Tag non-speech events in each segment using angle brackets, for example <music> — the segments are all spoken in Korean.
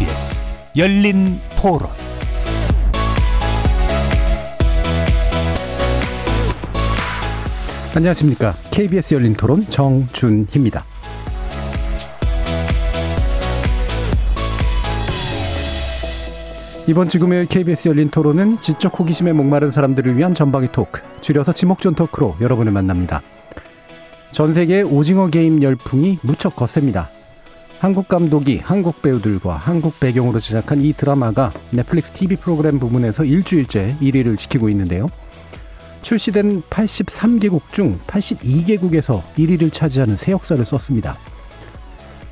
KBS 열린 토론 안녕하십니까. KBS 열린 토론 정준희입니다. 이번 주 금요일 KBS 열린 토론은 지적 호기심에 목마른 사람들을 위한 전방위 토크, 줄여서 지목전 토크로 여러분을 만납니다. 전 세계 오징어 게임 열풍이 무척 거셉니다. 한국 감독이 한국 배우들과 한국 배경으로 제작한 이 드라마가 넷플릭스 TV 프로그램 부문에서 일주일째 1위를 지키고 있는데요. 출시된 83개국 중 82개국에서 1위를 차지하는 새 역사를 썼습니다.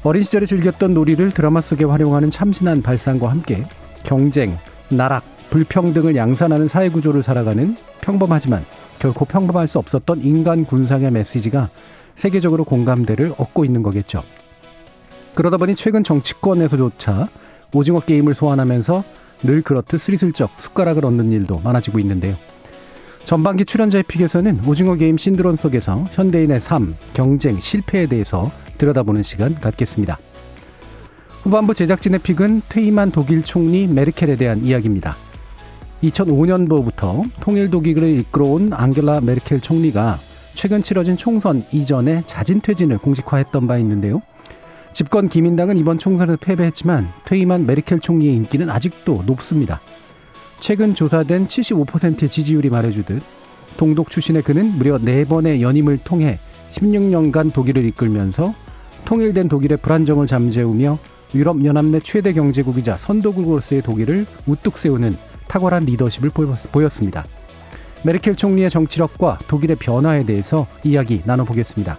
어린 시절에 즐겼던 놀이를 드라마 속에 활용하는 참신한 발상과 함께 경쟁, 나락, 불평등을 양산하는 사회 구조를 살아가는 평범하지만 결코 평범할 수 없었던 인간 군상의 메시지가 세계적으로 공감대를 얻고 있는 거겠죠. 그러다 보니 최근 정치권에서조차 오징어 게임을 소환하면서 늘 그렇듯 스리슬쩍 숟가락을 얻는 일도 많아지고 있는데요. 전반기 출연자의 픽에서는 오징어 게임 신드론 속에서 현대인의 삶, 경쟁, 실패에 대해서 들여다보는 시간 갖겠습니다. 후반부 제작진의 픽은 퇴임한 독일 총리 메르켈에 대한 이야기입니다. 2005년도부터 통일 독일을 이끌어온 앙겔라 메르켈 총리가 최근 치러진 총선 이전에 자진 퇴진을 공식화했던 바 있는데요. 집권 기민당은 이번 총선에서 패배했지만 퇴임한 메르켈 총리의 인기는 아직도 높습니다. 최근 조사된 75%의 지지율이 말해주듯 동독 출신의 그는 무려 4번의 연임을 통해 16년간 독일을 이끌면서 통일된 독일의 불안정을 잠재우며 유럽연합 내 최대 경제국이자 선도국으로서의 독일을 우뚝 세우는 탁월한 리더십을 보였습니다. 메르켈 총리의 정치력과 독일의 변화에 대해서 이야기 나눠보겠습니다.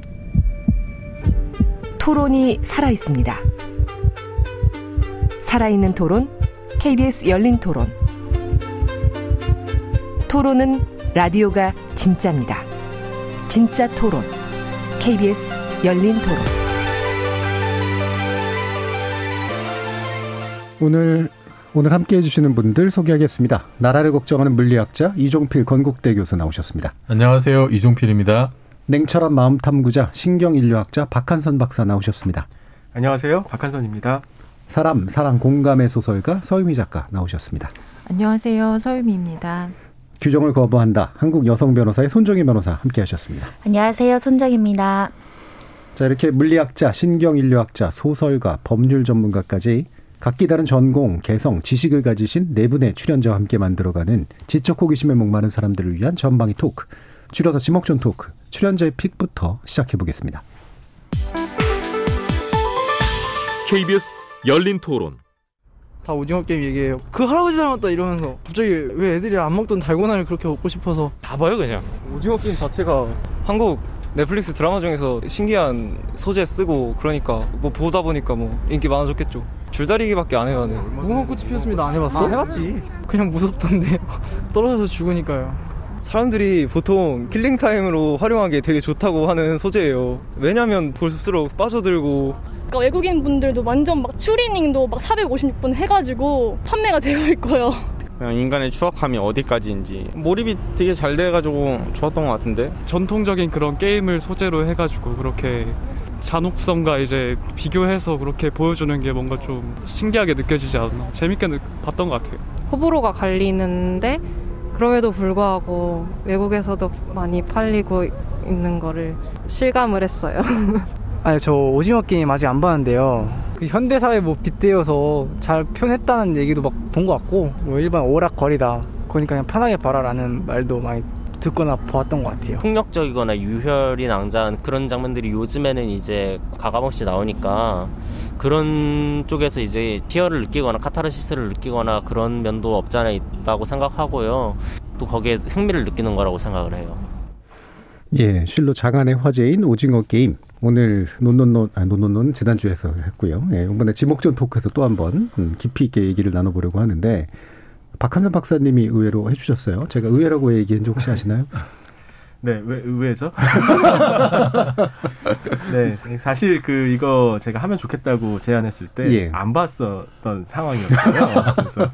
토론이 살아 있습니다. 살아있는 토론, KBS 열린 토론. 토론은 라디오가 진짜입니다. 진짜 토론, KBS 열린 토론. 오늘 오늘 함께 해주시는 분들 소개하겠습니다. 나라를 걱정하는 물리학자 이종필 건국대 교수 나오셨습니다. 안녕하세요. 이종필입니다. 냉철한 마음 탐구자 신경인류학자 박한선 박사 나오셨습니다. 안녕하세요. 박한선입니다. 사람, 사랑, 공감의 소설가 서유미 작가 나오셨습니다. 안녕하세요. 서유미입니다. 규정을 거부한다. 한국 여성 변호사의 손정희 변호사 함께 하셨습니다. 안녕하세요. 손정입니다. 자, 이렇게 물리학자, 신경인류학자, 소설가, 법률 전문가까지 각기 다른 전공, 개성, 지식을 가지신 네 분의 출연자와 함께 만들어가는 지적 호기심에 목마른 사람들을 위한 전방위 토크, 줄여서 지목전 토크, 출연자의 픽부터 시작해 보겠습니다. KBS 열린 토론. 다 오징어 게임 얘기해요. 그 할아버지 닮았다 이러면서 갑자기 왜 애들이 안 먹던 달고나를 그렇게 먹고 싶어서 다 봐요 그냥. 오징어 게임 자체가 한국 넷플릭스 드라마 중에서 신기한 소재 쓰고 그러니까 뭐 보다 보니까 뭐 인기 많아졌겠죠. 줄다리기밖에 안 해요. 네. 무궁화꽃이 피었습니다. 안 해봤어? 아, 해봤지. 그냥 무섭던데 <laughs> 떨어져서 죽으니까요. 사람들이 보통 killing time으로 활용하기 되게 좋다고 하는 소재예요. 왜냐면 볼수록 빠져들고 그러니까 외국인 분들도 완전 막 추리닝도 막 456번 해가지고 판매가 <laughs> 되고 있고요. 그냥 인간의 추억함이 어디까지인지 몰입이 되게 잘 돼가지고 좋았던 것 같은데 전통적인 그런 게임을 소재로 해가지고 그렇게 잔혹성과 이제 비교해서 그렇게 보여주는 게 뭔가 좀 신기하게 느껴지지 않나 재밌게 봤던 것 같아요. 호불호가 갈리는데 그럼에도 불구하고 외국에서도 많이 팔리고 있는 거를 실감을 했어요. <laughs> 아니 저 오징어 게임 아직 안 봤는데요. 그 현대 사회 뭐 빗대어서 잘 표현했다는 얘기도 막 본 것 같고 뭐 일반 오락거리다. 그러니까 그냥 편하게 봐라라는 말도 많이 듣거나 보았던 것 같아요. 폭력적이거나 유혈이 낭자한 그런 장면들이 요즘에는 이제 가감없이 나오니까 그런 쪽에서 이제 피어를 느끼거나 카타르시스를 느끼거나 그런 면도 없지 않아 있다고 생각하고요. 또 거기에 흥미를 느끼는 거라고 생각을 해요. 예, 실로 장안의 화제인 오징어 게임. 오늘 논논논 아 논논논 지난주에서 했고요. 예, 이번에 지목전 토크에서 또 한번 음, 깊이 있게 얘기를 나눠보려고 하는데 박한선 박사님이 의외로 해주셨어요. 제가 의외라고 얘기한 적 혹시 아시나요? <laughs> 네, 왜 의외죠? <laughs> 네, 사실 그 이거 제가 하면 좋겠다고 제안했을 때안 예. 봤었던 상황이었어요. 그래서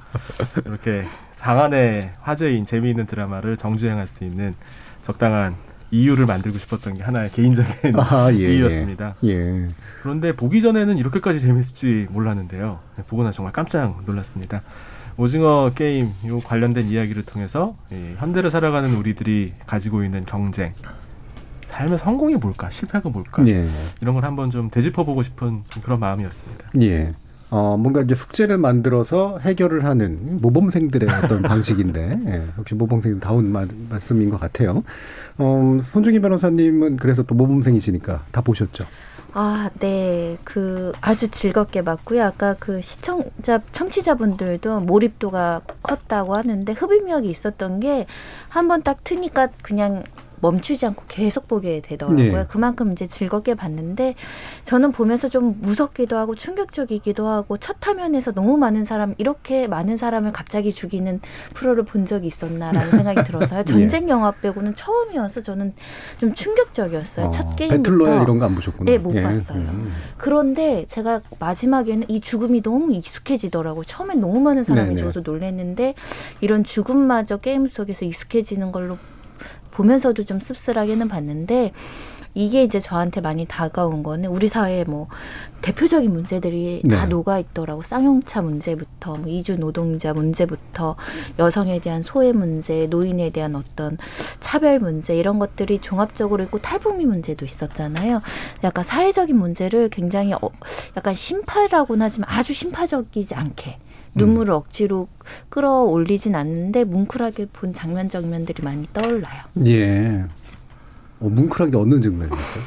이렇게 상한의 화제인 재미있는 드라마를 정주행할 수 있는 적당한 이유를 만들고 싶었던 게 하나의 개인적인 아, 예, 이유였습니다. 예. 그런데 보기 전에는 이렇게까지 재밌을지 몰랐는데요. 네, 보고 나 정말 깜짝 놀랐습니다. 오징어 게임 요 관련된 이야기를 통해서 이 현대를 살아가는 우리들이 가지고 있는 경쟁, 삶의 성공이 뭘까, 실패가 뭘까 예. 이런 걸 한번 좀 되짚어보고 싶은 그런 마음이었습니다. 예. 어, 뭔가 이제 숙제를 만들어서 해결을 하는 모범생들의 어떤 <laughs> 방식인데, 예, 역시 모범생다운 말, 말씀인 것 같아요. 어, 손중희 변호사님은 그래서 또 모범생이시니까 다 보셨죠? 아, 네. 그 아주 즐겁게 봤고요. 아까 그 시청자 청취자분들도 몰입도가 컸다고 하는데 흡입력이 있었던 게 한 번 딱 트니까 그냥 멈추지 않고 계속 보게 되더라고요. 네. 그만큼 이제 즐겁게 봤는데 저는 보면서 좀 무섭기도 하고 충격적이기도 하고 첫 화면에서 너무 많은 사람 이렇게 많은 사람을 갑자기 죽이는 프로를 본 적이 있었나라는 <laughs> 생각이 들어서요. 전쟁 영화 빼고는 처음이어서 저는 좀 충격적이었어요. 어, 첫 게임부터 배틀로얄 이런 거 안 보셨구나. 네, 못 예. 봤어요. 음. 그런데 제가 마지막에는 이 죽음이 너무 익숙해지더라고요. 처음엔 너무 많은 사람이. 죽어서 놀랐는데 이런 죽음마저 게임 속에서 익숙해지는 걸로 보면서도 좀 씁쓸하게는 봤는데 이게 이제 저한테 많이 다가온 거는 우리 사회의 뭐 대표적인 문제들이 다 네. 녹아 있더라고 쌍용차 문제부터 뭐 이주 노동자 문제부터 여성에 대한 소외 문제, 노인에 대한 어떤 차별 문제 이런 것들이 종합적으로 있고 탈북미 문제도 있었잖아요. 약간 사회적인 문제를 굉장히 어, 약간 심파라고는 하지만 아주 심파적이지 않게 눈물을 억지로 끌어올리진 않는데 뭉클하게 본 장면 장면들이 많이 떠올라요. 예. 어, 뭉클한 게 어느 장면이었어요?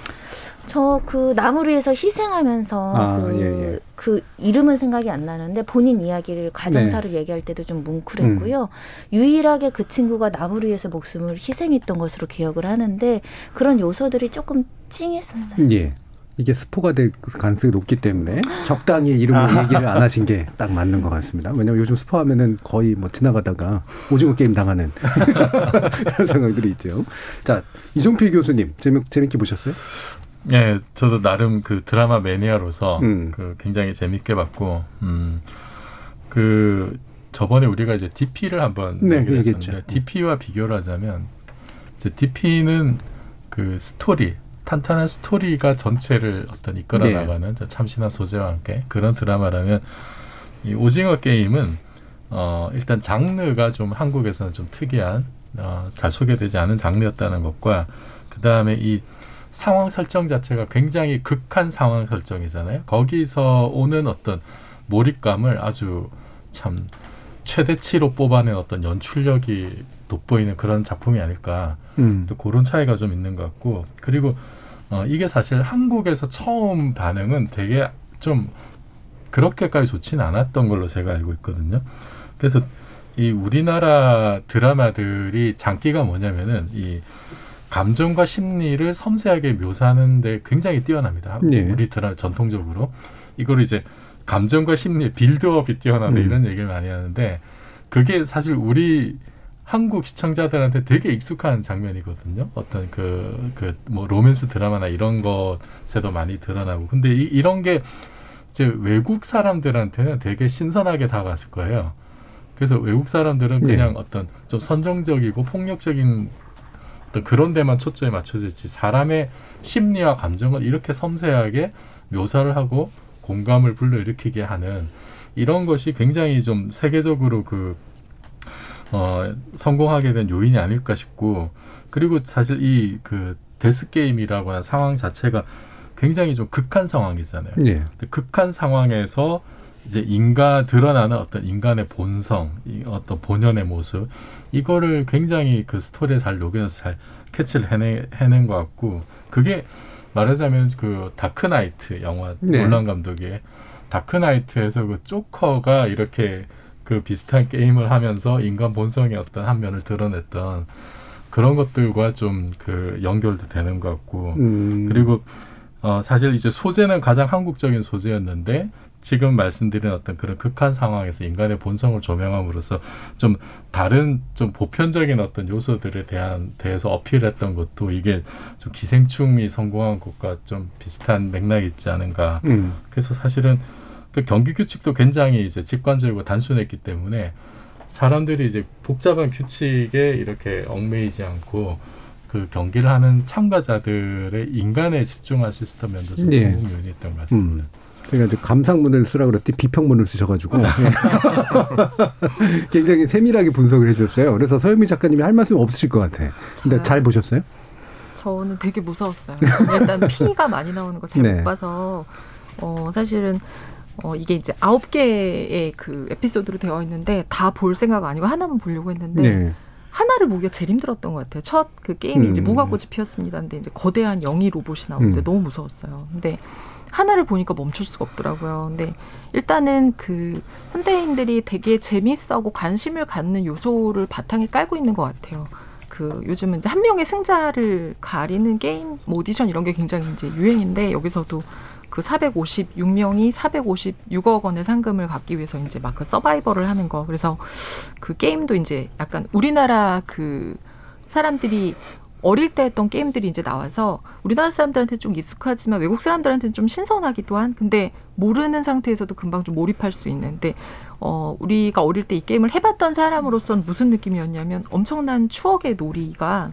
저 그 나무리에서 희생하면서 아, 그, 예, 예. 그 이름은 생각이 안 나는데 본인 이야기를 가정사를 얘기할 때도 좀 뭉클했고요. 유일하게 그 친구가 나무리에서 목숨을 희생했던 것으로 기억을 하는데 그런 요소들이 조금 찡했었어요. 예. 이게 스포가 될 가능성이 높기 때문에 적당히 이름을 아. 얘기를 안 하신 게 딱 맞는 것 같습니다. 왜냐하면 요즘 스포하면은 거의 뭐 지나가다가 오징어 게임 당하는 <laughs> 이런 상황들이 있죠. 자 이종필 교수님 재밌 재밌게 보셨어요? 예, 저도 나름 그 드라마 매니아로서 음. 그 굉장히 재밌게 봤고, 음, 그 저번에 우리가 이제 DP를 한번 네, 얘기를 얘기했죠. 했었는데 DP와 비교를 하자면 이제 DP는 그 스토리 탄탄한 스토리가 전체를 어떤 이끌어 네. 나가는 참신한 소재와 함께 그런 드라마라면 이 오징어 게임은 어 일단 장르가 좀 한국에서는 좀 특이한 어, 잘 소개되지 않은 장르였다는 것과 그 다음에 이 상황 설정 자체가 굉장히 극한 상황 설정이잖아요. 거기서 오는 어떤 몰입감을 아주 참 최대치로 뽑아낸 어떤 연출력이 돋보이는 그런 작품이 아닐까. 음. 또 그런 차이가 좀 있는 것 같고 그리고 어, 이게 사실 한국에서 처음 반응은 되게 좀 그렇게까지 좋지는 않았던 걸로 제가 알고 있거든요. 그래서 이 우리나라 드라마들이 장기가 뭐냐면은 이 감정과 심리를 섬세하게 묘사하는데 굉장히 뛰어납니다. 네. 우리 드라 전통적으로 이걸 이제 감정과 심리 빌드업이 뛰어나다 음. 이런 얘기를 많이 하는데 그게 사실 우리 한국 시청자들한테 되게 익숙한 장면이거든요. 어떤 그 그 뭐 로맨스 드라마나 이런 것에도 많이 드러나고 근데 이, 이런 게 이제 외국 사람들한테는 되게 신선하게 다가갔을 거예요. 그래서 외국 사람들은 네. 그냥 어떤 좀 선정적이고 폭력적인 어떤 그런 데만 초점이 맞춰져 있지 사람의 심리와 감정을 이렇게 섬세하게 묘사를 하고 공감을 불러일으키게 하는 이런 것이 굉장히 좀 세계적으로 그 어, 성공하게 된 요인이 아닐까 싶고 그리고 사실 이 그 데스 게임이라고 하는 상황 자체가 굉장히 좀 극한 상황이잖아요. 예. 극한 상황에서 이제 인간 드러나는 어떤 인간의 본성, 이 어떤 본연의 모습 이거를 굉장히 그 스토리에 잘 녹여서 잘 캐치를 해내, 해낸 것 같고 그게 말하자면 그 다크나이트 영화 네. 놀란 감독의 다크나이트에서 그 조커가 이렇게 그 비슷한 게임을 하면서 인간 본성의 어떤 한 면을 드러냈던 그런 것들과 좀 그 연결도 되는 것 같고 음. 그리고 어 사실 이제 소재는 가장 한국적인 소재였는데 지금 말씀드린 어떤 그런 극한 상황에서 인간의 본성을 조명함으로써 좀 다른 좀 보편적인 어떤 요소들에 대한 대해서 어필했던 것도 이게 좀 기생충이 성공한 것과 좀 비슷한 맥락이 있지 않은가. 음. 그래서 사실은 그 경기 규칙도 굉장히 이제 직관적이고 단순했기 때문에 사람들이 이제 복잡한 규칙에 이렇게 얽매이지 않고 그 경기를 하는 참가자들의 인간에 집중할 수 있었던 면도 좀 네. 성공 요인이 있던 것 같습니다. 음. 제가 이제 감상문을 쓰라 그랬더니 비평문을 쓰셔가지고 예. <laughs> 굉장히 세밀하게 분석을 해주셨어요. 그래서 서유미 작가님이 할 말씀 없으실 것 같아. 근데 잘 보셨어요? 저는 되게 무서웠어요. 일단 <laughs> 피가 많이 나오는 걸 잘못 네. 봐서 어 사실은 어 이게 이제 아홉 개의 그 에피소드로 되어 있는데 다 볼 생각 아니고 하나만 보려고 했는데 네. 하나를 보기가 제일 힘들었던 것 같아요. 첫 그 게임이 이제 음. 무화꽃이 피었습니다. 근데 이제 거대한 영이 로봇이 나오는데 음. 너무 무서웠어요. 근데 하나를 보니까 멈출 수가 없더라고요. 근데 일단은 그 현대인들이 되게 재밌어하고 관심을 갖는 요소를 바탕에 깔고 있는 것 같아요. 그 요즘은 이제 한 명의 승자를 가리는 게임 뭐 오디션 이런 게 굉장히 이제 유행인데 여기서도 그 456명이 456억 원의 상금을 갖기 위해서 이제 막 그 서바이벌을 하는 거. 그래서 그 게임도 이제 약간 우리나라 그 사람들이 어릴 때 했던 게임들이 이제 나와서 우리나라 사람들한테 좀 익숙하지만 외국 사람들한테는 좀 신선하기도 한 근데 모르는 상태에서도 금방 좀 몰입할 수 있는데 어 우리가 어릴 때 이 게임을 해봤던 사람으로서는 무슨 느낌이었냐면 엄청난 추억의 놀이가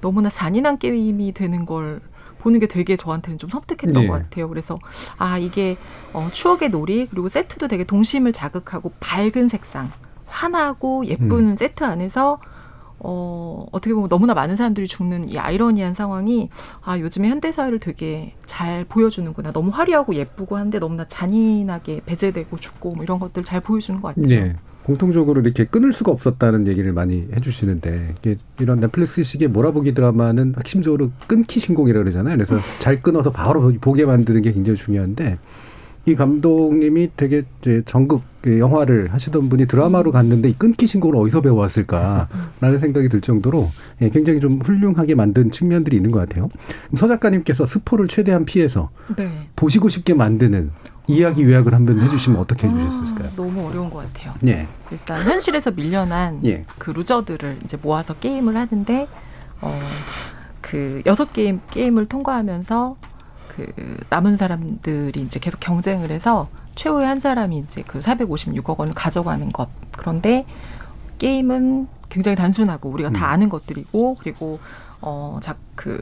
너무나 잔인한 게임이 되는 걸 보는 게 되게 저한테는 좀 섬뜩했던 네. 것 같아요. 그래서 아 이게 어, 추억의 놀이 그리고 세트도 되게 동심을 자극하고 밝은 색상, 환하고 예쁜 세트 안에서 어, 어떻게 보면 너무나 많은 사람들이 죽는 이 아이러니한 상황이 아 요즘에 현대 사회를 되게 잘 보여주는구나. 너무 화려하고 예쁘고 한데 너무나 잔인하게 배제되고 죽고 뭐 이런 것들 잘 보여주는 것 같아요. 예. 공통적으로 이렇게 끊을 수가 없었다는 얘기를 많이 해주시는데 이게 이런 넷플릭스식의 몰아보기 드라마는 핵심적으로 끊기 신공이라 고 그러잖아요. 그래서 잘 끊어서 바로 보게 만드는 게 굉장히 중요한데 이 감독님이 되게 이제 전극 영화를 하시던 분이 드라마로 갔는데 이 끊기 신공을 어디서 배워왔을까라는 생각이 들 정도로 예, 굉장히 좀 훌륭하게 만든 측면들이 있는 것 같아요. 서 작가님께서 스포를 최대한 피해서 네. 보시고 싶게 만드는 이야기 요약을 한번 해주시면 어떻게 해주셨을까요? 너무 어려운 것 같아요. 예. 일단 현실에서 밀려난 예. 그 루저들을 이제 모아서 게임을 하는데 어 그 여섯 게임 게임을 통과하면서 그 남은 사람들이 이제 계속 경쟁을 해서 최후의 한 사람이 이제 그 456억 원을 가져가는 것. 그런데 게임은 굉장히 단순하고 우리가 다 아는 것들이고 그리고 어작그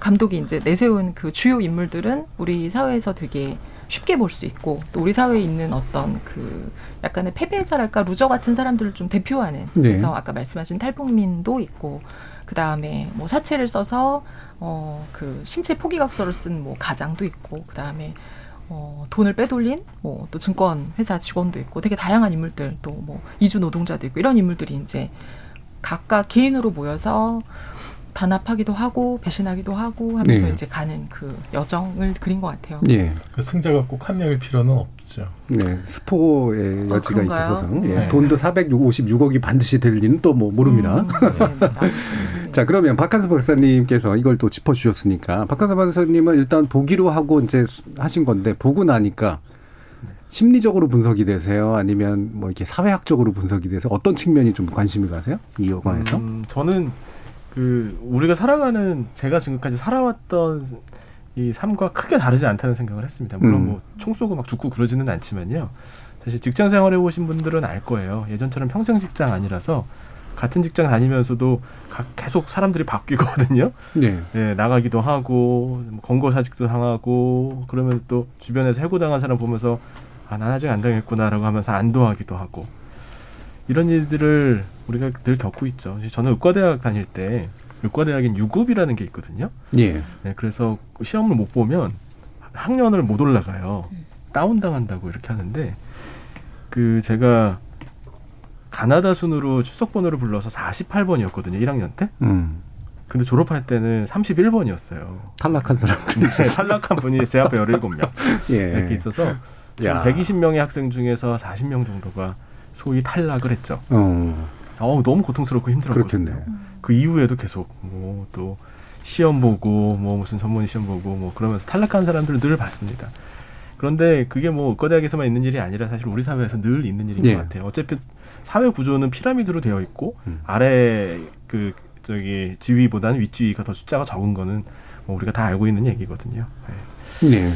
감독이 이제 내세운 그 주요 인물들은 우리 사회에서 되게 쉽게 볼 수 있고 또 우리 사회에 있는 어떤 그 약간의 패배자랄까 루저 같은 사람들을 좀 대표하는 네. 그래서 아까 말씀하신 탈북민도 있고 그 다음에 뭐 사채를 써서 어 그 신체 포기각서를 쓴 뭐 가장도 있고 그 다음에 어 돈을 빼돌린 뭐 또 증권 회사 직원도 있고 되게 다양한 인물들 또 뭐 이주 노동자도 있고 이런 인물들이 이제 각각 개인으로 모여서 단합하기도 하고 배신하기도 하고 하면서 네. 이제 가는 그 여정을 그린 것 같아요. 예. 그 승자가 꼭 한 명일 필요는 없죠. 네, 스포의 아, 여지가 그런가요? 있어서 예, 네. 돈도 456억이 반드시 될 리는 또뭐 모릅니다. 음, <laughs> 자, 그러면 박한수 박사님께서 이걸 또 짚어주셨으니까 박한수 박사님은 일단 보기로 하고 이제 하신 건데 보고 나니까 심리적으로 분석이 되세요? 아니면 뭐 이렇게 사회학적으로 분석이 돼서 어떤 측면이 좀 관심이 가세요? 이 영화에서? 음, 저는 그 우리가 살아가는 제가 지금까지 살아왔던 이 삶과 크게 다르지 않다는 생각을 했습니다. 물론 음. 뭐총 쏘고 막 죽고 그러지는 않지만요. 사실 직장 생활해 보신 분들은 알 거예요. 예전처럼 평생 직장 아니라서 같은 직장 다니면서도 각- 계속 사람들이 바뀌거든요. 네. 예, 나가기도 하고 뭐 권고사직도 당하고 그러면 또 주변에서 해고당한 사람 보면서 아, 난 아직 안 당했구나라고 하면서 안도하기도 하고 이런 일들을 우리가 늘 겪고 있죠. 저는 의과대학 다닐 때 의과대학인 유급이라는 게 있거든요. 예. 네, 그래서 시험을 못 보면 학년을 못 올라가요. 다운당한다고 이렇게 하는데 그 제가 가나다 순으로 출석 번호를 불러서 48번이었거든요. 1학년 때. 음. 근데 졸업할 때는 31번이었어요. 탈락한 사람들. 네, <laughs> 탈락한 분이 제 앞에 17명. 예. 이렇게 있어서 지금 야. 120명의 학생 중에서 40명 정도가 소위 탈락을 했죠. 어. 어 너무 고통스럽고 힘들었거든요. 그렇겠네요. 그 이후에도 계속 뭐 또 시험 보고 뭐 무슨 전문 시험 보고 뭐 그러면서 탈락한 사람들을 늘 봤습니다. 그런데 그게 뭐 의과대학에서만 있는 일이 아니라 사실 우리 사회에서 늘 있는 일인 예. 것 같아요. 어차피 사회 구조는 피라미드로 되어 있고 음. 아래 그 저기 지위보다는 윗지위가 더 숫자가 적은 거는 뭐 우리가 다 알고 있는 얘기거든요. 네. 네.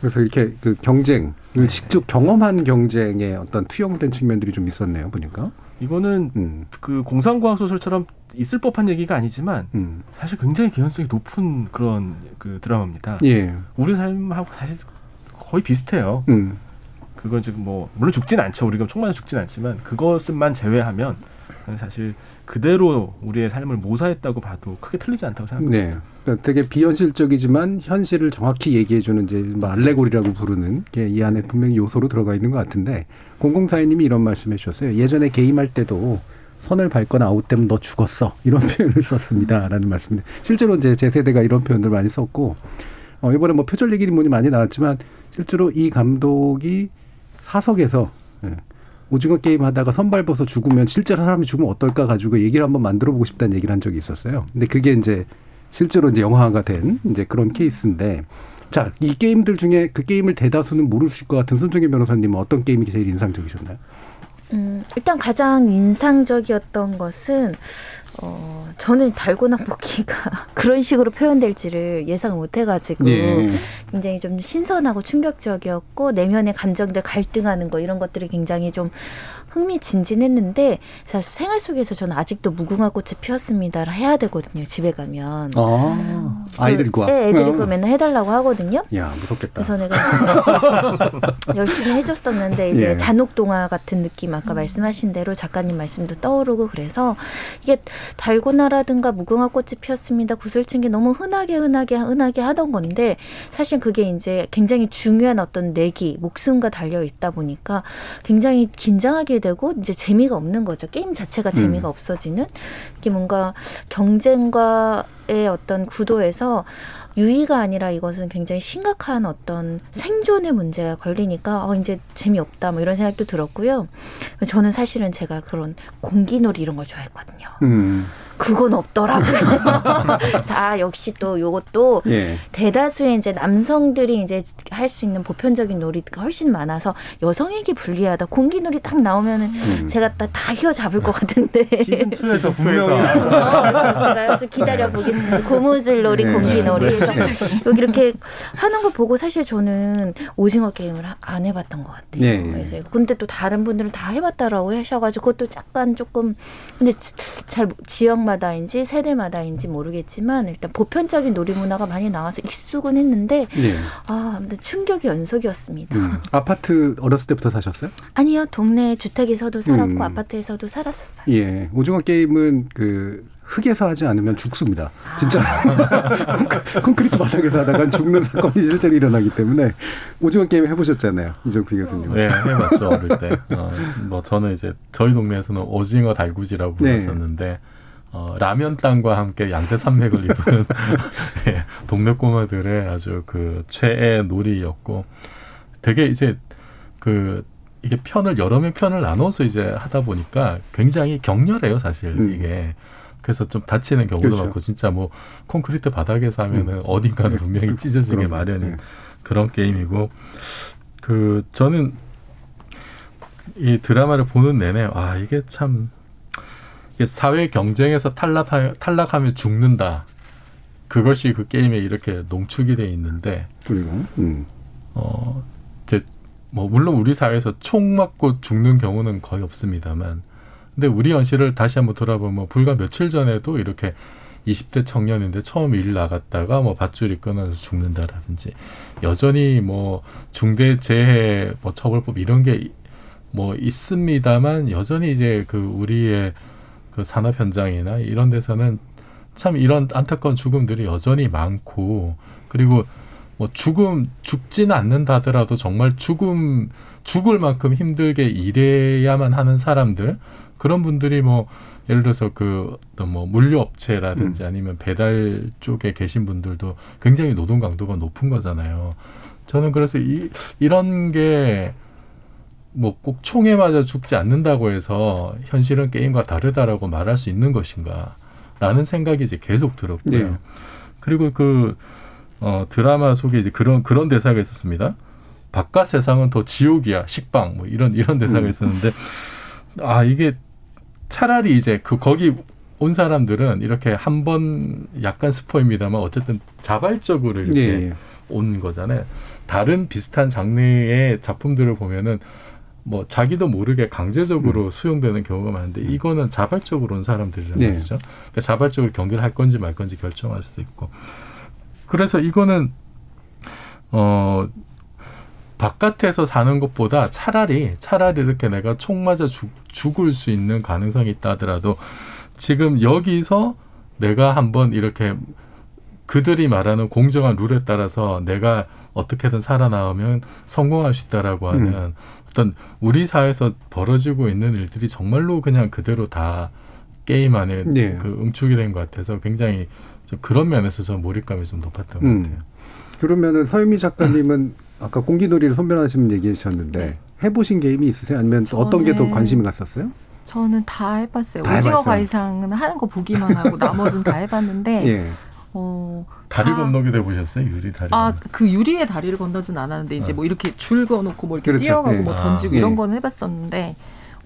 그래서 이렇게 그 경쟁을 직접 경험한 경쟁에 어떤 투영된 측면들이 좀 있었네요, 보니까. 이거는 음. 그 공상과학 소설처럼 있을 법한 얘기가 아니지만 음. 사실 굉장히 개연성이 높은 그런 그 드라마입니다. 예. 우리 삶하고 사실 거의 비슷해요. 음. 그건 지금 뭐 물론 죽진 않죠. 우리가 총 맞아 죽진 않지만 그것만 제외하면 사실 그대로 우리의 삶을 모사했다고 봐도 크게 틀리지 않다고 생각합니다. 네. 그러니까 되게 비현실적이지만 현실을 정확히 얘기해주는 이제 뭐 알레고리라고 부르는 게 이 안에 분명히 요소로 들어가 있는 것 같은데 공공사회님이 이런 말씀해 주셨어요. 예전에 게임할 때도 선을 밟거나 아웃되면 너 죽었어 이런 <laughs> 표현을 썼습니다라는 말씀인데 실제로 이제 제 세대가 이런 표현들 많이 썼고 어, 이번에 뭐 표절 얘기니 뭐니 많이 나왔지만 실제로 이 감독이 사석에서 예, 오징어 게임 하다가 선발 벗어 죽으면 실제로 사람이 죽으면 어떨까 가지고 얘기를 한번 만들어 보고 싶다는 얘기를 한 적이 있었어요. 근데 그게 이제 실제로 이제 영화가 된 이제 그런 케이스인데 자, 이 게임들 중에 그 게임을 대다수는 모르실 것 같은 손정혜 변호사님은 어떤 게임이 제일 인상적이셨나요? 음, 일단 가장 인상적이었던 것은 어, 저는 달고나 뽑기가 <laughs> 그런 식으로 표현될지를 예상을 못 해가지고 예. 굉장히 좀 신선하고 충격적이었고 내면의 감정들 갈등하는 거 이런 것들이 굉장히 좀 흥미진진했는데 사실 생활 속에서 저는 아직도 무궁화 꽃이 피었습니다를 해야 되거든요 집에 가면 아, 아이들과. 그, 네, 애들이 어. 맨날 해달라고 하거든요. 야, 무섭겠다. 그래서 내가 <laughs> 열심히 해줬었는데 이제 예. 잔혹 동화 같은 느낌 아까 말씀하신 대로 작가님 말씀도 떠오르고 그래서 이게 달고나라든가 무궁화 꽃이 피었습니다 구슬친게 너무 흔하게 흔하게 흔하게 하던 건데 사실 그게 이제 굉장히 중요한 어떤 내기 목숨과 달려 있다 보니까 굉장히 긴장하게 되고 이제 재미가 없는 거죠 게임 자체가 재미가 음. 없어지는 이게 뭔가 경쟁과의 어떤 구도에서 유의가 아니라 이것은 굉장히 심각한 어떤 생존의 문제가 걸리니까 어 이제 재미없다 뭐 이런 생각도 들었고요. 저는 사실은 제가 그런 공기놀이 이런 걸 좋아했거든요. 음. 그건 없더라고요. <laughs> 아 역시 또 요것도 예. 대다수의 이제 남성들이 이제 할 수 있는 보편적인 놀이가 훨씬 많아서 여성에게 불리하다. 공기놀이 딱 나오면은 음. 제가 다, 다 휘어잡을 것 같은데. 시즌 2에서 분명히 그런가요? 좀 기다려 보겠습니다. 고무줄놀이, 네. 공기놀이. 네. <laughs> 그래서 여기 이렇게 하는 거 보고 사실 저는 오징어 게임을 하- 안 해봤던 것 같아요. 네. 그래서 근데 또 다른 분들은 다 해봤다라고 하셔가지고 그것도 약간 조금 근데 지- 잘 지역마다인지 세대마다인지 모르겠지만 일단 보편적인 놀이 문화가 많이 나와서 익숙은 했는데 예. 아 아무튼 충격의 연속이었습니다. 음. 아파트 어렸을 때부터 사셨어요? 아니요 동네 주택에서도 살았고 음. 아파트에서도 살았었어요. 예. 오징어 게임은 그 흙에서 하지 않으면 죽습니다. 진짜 <laughs> 콘크- 콘크리트 바닥에서 하다가 죽는 사건이 실제로 일어나기 때문에 오징어 게임 해보셨잖아요, 이정필 교수님. 네, 해봤죠 어릴 때. 어, 뭐 저는 이제 저희 동네에서는 오징어 달구지라고 네. 불렀었는데 어, 라면 땅과 함께 양대 산맥을 이루는 <laughs> 예, 동네 꼬마들의 아주 그 최애 놀이였고 되게 이제 그 이게 편을 여러 명 편을 나눠서 이제 하다 보니까 굉장히 격렬해요 사실 음. 이게. 그래서 좀 다치는 경우도 그렇죠. 많고 진짜 뭐 콘크리트 바닥에서 하면은 음. 어딘가는 네. 분명히 찢어지게. 마련인 네. 그런 게임이고 그 저는 이 드라마를 보는 내내 아 이게 참 이게 사회 경쟁에서 탈락하, 탈락하면 죽는다. 그것이 그 게임에 이렇게 농축이 돼 있는데 그리고 음. 어 이제 뭐 물론 우리 사회에서 총 맞고 죽는 경우는 거의 없습니다만 근데 우리 현실을 다시 한번 돌아보면 불과 며칠 전에도 이렇게 20대 청년인데 처음 일 나갔다가 뭐 밧줄이 끊어서 죽는다라든지 여전히 뭐 중대 재해 뭐 처벌법 이런 게 뭐 있습니다만 여전히 이제 그 우리의 그 산업 현장이나 이런 데서는 참 이런 안타까운 죽음들이 여전히 많고 그리고 뭐 죽음 죽지는 않는다 하더라도 정말 죽음 죽을 만큼 힘들게 일해야만 하는 사람들 그런 분들이 뭐 예를 들어서 그 어떤 뭐 물류 업체라든지 아니면 배달 쪽에 계신 분들도 굉장히 노동 강도가 높은 거잖아요. 저는 그래서 이 이런 게 뭐 꼭 총에 맞아 죽지 않는다고 해서 현실은 게임과 다르다라고 말할 수 있는 것인가? 라는 생각이 이제 계속 들었고요. 네. 그리고 그 어, 드라마 속에 이제 그런 그런 대사가 있었습니다. 바깥 세상은 더 지옥이야 식빵 뭐 이런 이런 대사가 음. 있었는데 아 이게 차라리 이제 그 거기 온 사람들은 이렇게 한 번 약간 스포입니다만 어쨌든 자발적으로 이렇게 예, 예. 온 거잖아요. 다른 비슷한 장르의 작품들을 보면은 뭐 자기도 모르게 강제적으로 수용되는 경우가 많은데 이거는 자발적으로 온 사람들이란 네. 말이죠. 그러니까 자발적으로 경기를 할 건지 말 건지 결정할 수도 있고. 그래서 이거는 어 바깥에서 사는 것보다 차라리 차라리 이렇게 내가 총 맞아 죽, 죽을 수 있는 가능성이 있다 하더라도 지금 여기서 내가 한번 이렇게 그들이 말하는 공정한 룰에 따라서 내가 어떻게든 살아나오면 성공할 수 있다라고 하는 음. 어떤 우리 사회에서 벌어지고 있는 일들이 정말로 그냥 그대로 다 게임 안에 네. 그 응축이 된 것 같아서 굉장히 좀 그런 면에서 저 몰입감이 좀 높았던 것 음. 같아요. 그러면은 서유미 작가님은 아까 공기놀이를 손변하시는 얘기해 주셨는데 해보신 게임이 있으세요? 아니면 또 어떤 게 더 관심이 갔었어요? 저는 다 해봤어요. 다 오징어. 가이상은 하는 거 보기만 하고 나머지는 다 해봤는데 <laughs> 예. 어, 다리 다- 건너기도 해보셨어요? 유리 다리. 아, 그 유리에 다리를 건너진 않았는데 이제 어. 뭐 이렇게 줄 그어놓고 뭐 이렇게 그렇죠. 뛰어가고 예. 뭐 아. 던지고 예. 이런 거는 해봤었는데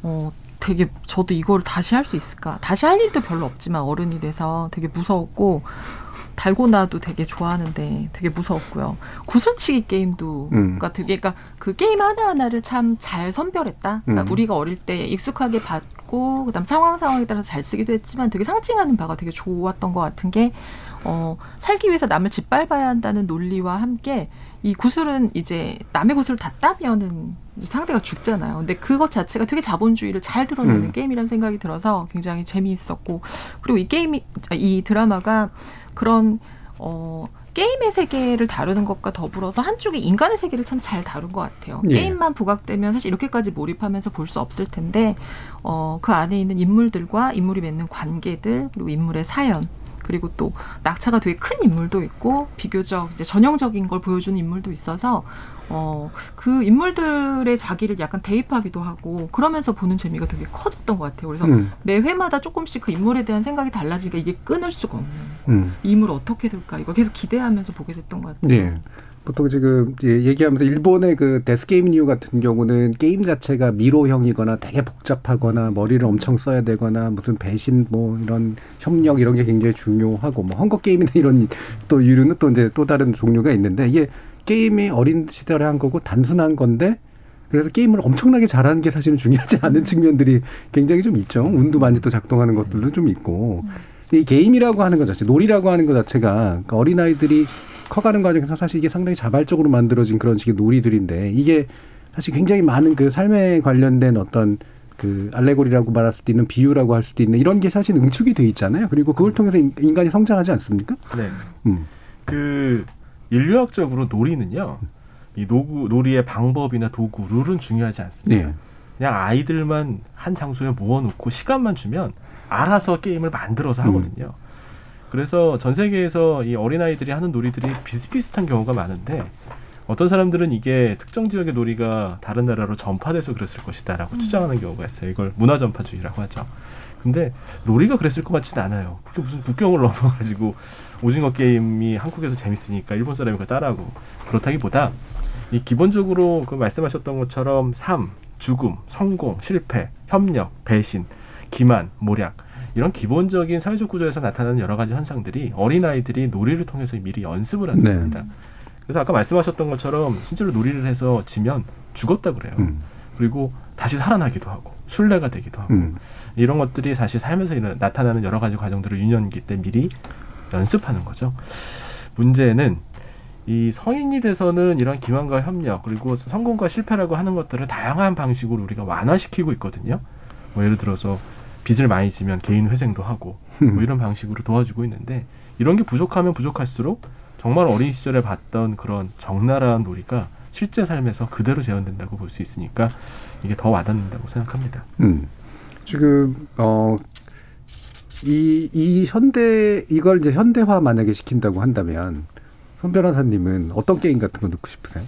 어 되게 저도 이걸 다시 할 수 있을까? 다시 할 일도 별로 없지만 어른이 돼서 되게 무서웠고 달고나도 되게 좋아하는데 되게 무서웠고요. 구슬치기 게임도 음. 그러니까 되게 그러니까 그 게임 하나 하나를 참 잘 선별했다. 그러니까 음. 우리가 어릴 때 익숙하게 봤고 그다음 상황 상황에 따라서 잘 쓰기도 했지만 되게 상징하는 바가 되게 좋았던 것 같은 게 어, 살기 위해서 남을 짓밟아야 한다는 논리와 함께 이 구슬은 이제 남의 구슬을 다 따면은 상대가 죽잖아요. 근데 그것 자체가 되게 자본주의를 잘 드러내는 음. 게임이라는 생각이 들어서 굉장히 재미있었고 그리고 이 게임이 이 드라마가 그런 어 게임의 세계를 다루는 것과 더불어서 한쪽에 인간의 세계를 참 잘 다룬 것 같아요. 예. 게임만 부각되면 사실 이렇게까지 몰입하면서 볼 수 없을 텐데 어, 그 안에 있는 인물들과 인물이 맺는 관계들 그리고 인물의 사연 그리고 또 낙차가 되게 큰 인물도 있고 비교적 이제 전형적인 걸 보여주는 인물도 있어서 어, 그 인물들에 자기를 약간 대입하기도 하고 그러면서 보는 재미가 되게 커졌던 것 같아요. 그래서 음. 매 회마다 조금씩 그 인물에 대한 생각이 달라지니까 이게 끊을 수가 없는 음. 이 인물 어떻게 될까 이걸 계속 기대하면서 보게 됐던 것 같아요. 예. 보통 지금 예, 얘기하면서 일본의 그 데스게임 류 같은 경우는 게임 자체가 미로형이거나 되게 복잡하거나 머리를 엄청 써야 되거나 무슨 배신 뭐 이런 협력 이런 게 굉장히 중요하고 뭐 헝거 게임이나 <laughs> 이런 또 유류는 또 이제 또 다른 종류가 있는데 이게 게임이 어린 시절에 한 거고 단순한 건데 그래서 게임을 엄청나게 잘하는 게 사실은 중요하지 않은 측면들이 굉장히 좀 있죠. 운도 많이 또 작동하는 것들도 좀 있고. 이 게임이라고 하는 것 자체, 놀이라고 하는 것 자체가 그러니까 어린아이들이 커가는 과정에서 사실 이게 상당히 자발적으로 만들어진 그런 식의 놀이들인데 이게 사실 굉장히 많은 그 삶에 관련된 어떤 그 알레고리라고 말할 수도 있는 비유라고 할 수도 있는 이런 게 사실 응축이 돼 있잖아요. 그리고 그걸 통해서 인- 인간이 성장하지 않습니까? 네. 음. 그 인류학적으로 놀이는요. 이 노구, 놀이의 방법이나 도구, 룰은 중요하지 않습니다. 예. 그냥 아이들만 한 장소에 모아놓고 시간만 주면 알아서 게임을 만들어서 음. 하거든요. 그래서 전 세계에서 이 어린아이들이 하는 놀이들이 비슷비슷한 경우가 많은데 어떤 사람들은 이게 특정 지역의 놀이가 다른 나라로 전파돼서 그랬을 것이다라고 추정하는 경우가 있어요. 이걸 문화 전파주의라고 하죠. 근데 놀이가 그랬을 것 같지는 않아요. 그게 무슨 국경을 <laughs> 넘어가지고 오징어 게임이 한국에서 재밌으니까 일본 사람이 그걸 따라하고 그렇다기보다 이 기본적으로 그 말씀하셨던 것처럼 삶, 죽음, 성공, 실패, 협력, 배신, 기만, 모략 이런 기본적인 사회적 구조에서 나타나는 여러 가지 현상들이 어린아이들이 놀이를 통해서 미리 연습을 하는 네. 겁니다. 그래서 아까 말씀하셨던 것처럼 실제로 놀이를 해서 지면 죽었다 그래요. 음. 그리고 다시 살아나기도 하고 순례가 되기도 하고 음. 이런 것들이 사실 삶에서 일어나- 나타나는 여러 가지 과정들을 유년기 때 미리 연습하는 거죠. 문제는 이 성인이 돼서는 이런 기만과 협력 그리고 성공과 실패라고 하는 것들을 다양한 방식으로 우리가 완화시키고 있거든요. 뭐 예를 들어서 빚을 많이 지면 개인 회생도 하고 뭐 이런 방식으로 도와주고 있는데 이런 게 부족하면 부족할수록 정말 어린 시절에 봤던 그런 적나라한 놀이가 실제 삶에서 그대로 재현된다고 볼 수 있으니까 이게 더 와닿는다고 생각합니다. 음. 지금 어. 이, 이 현대, 이걸 이제 현대화 만약에 시킨다고 한다면, 손 변호사님은 어떤 게임 같은 거 넣고 싶으세요?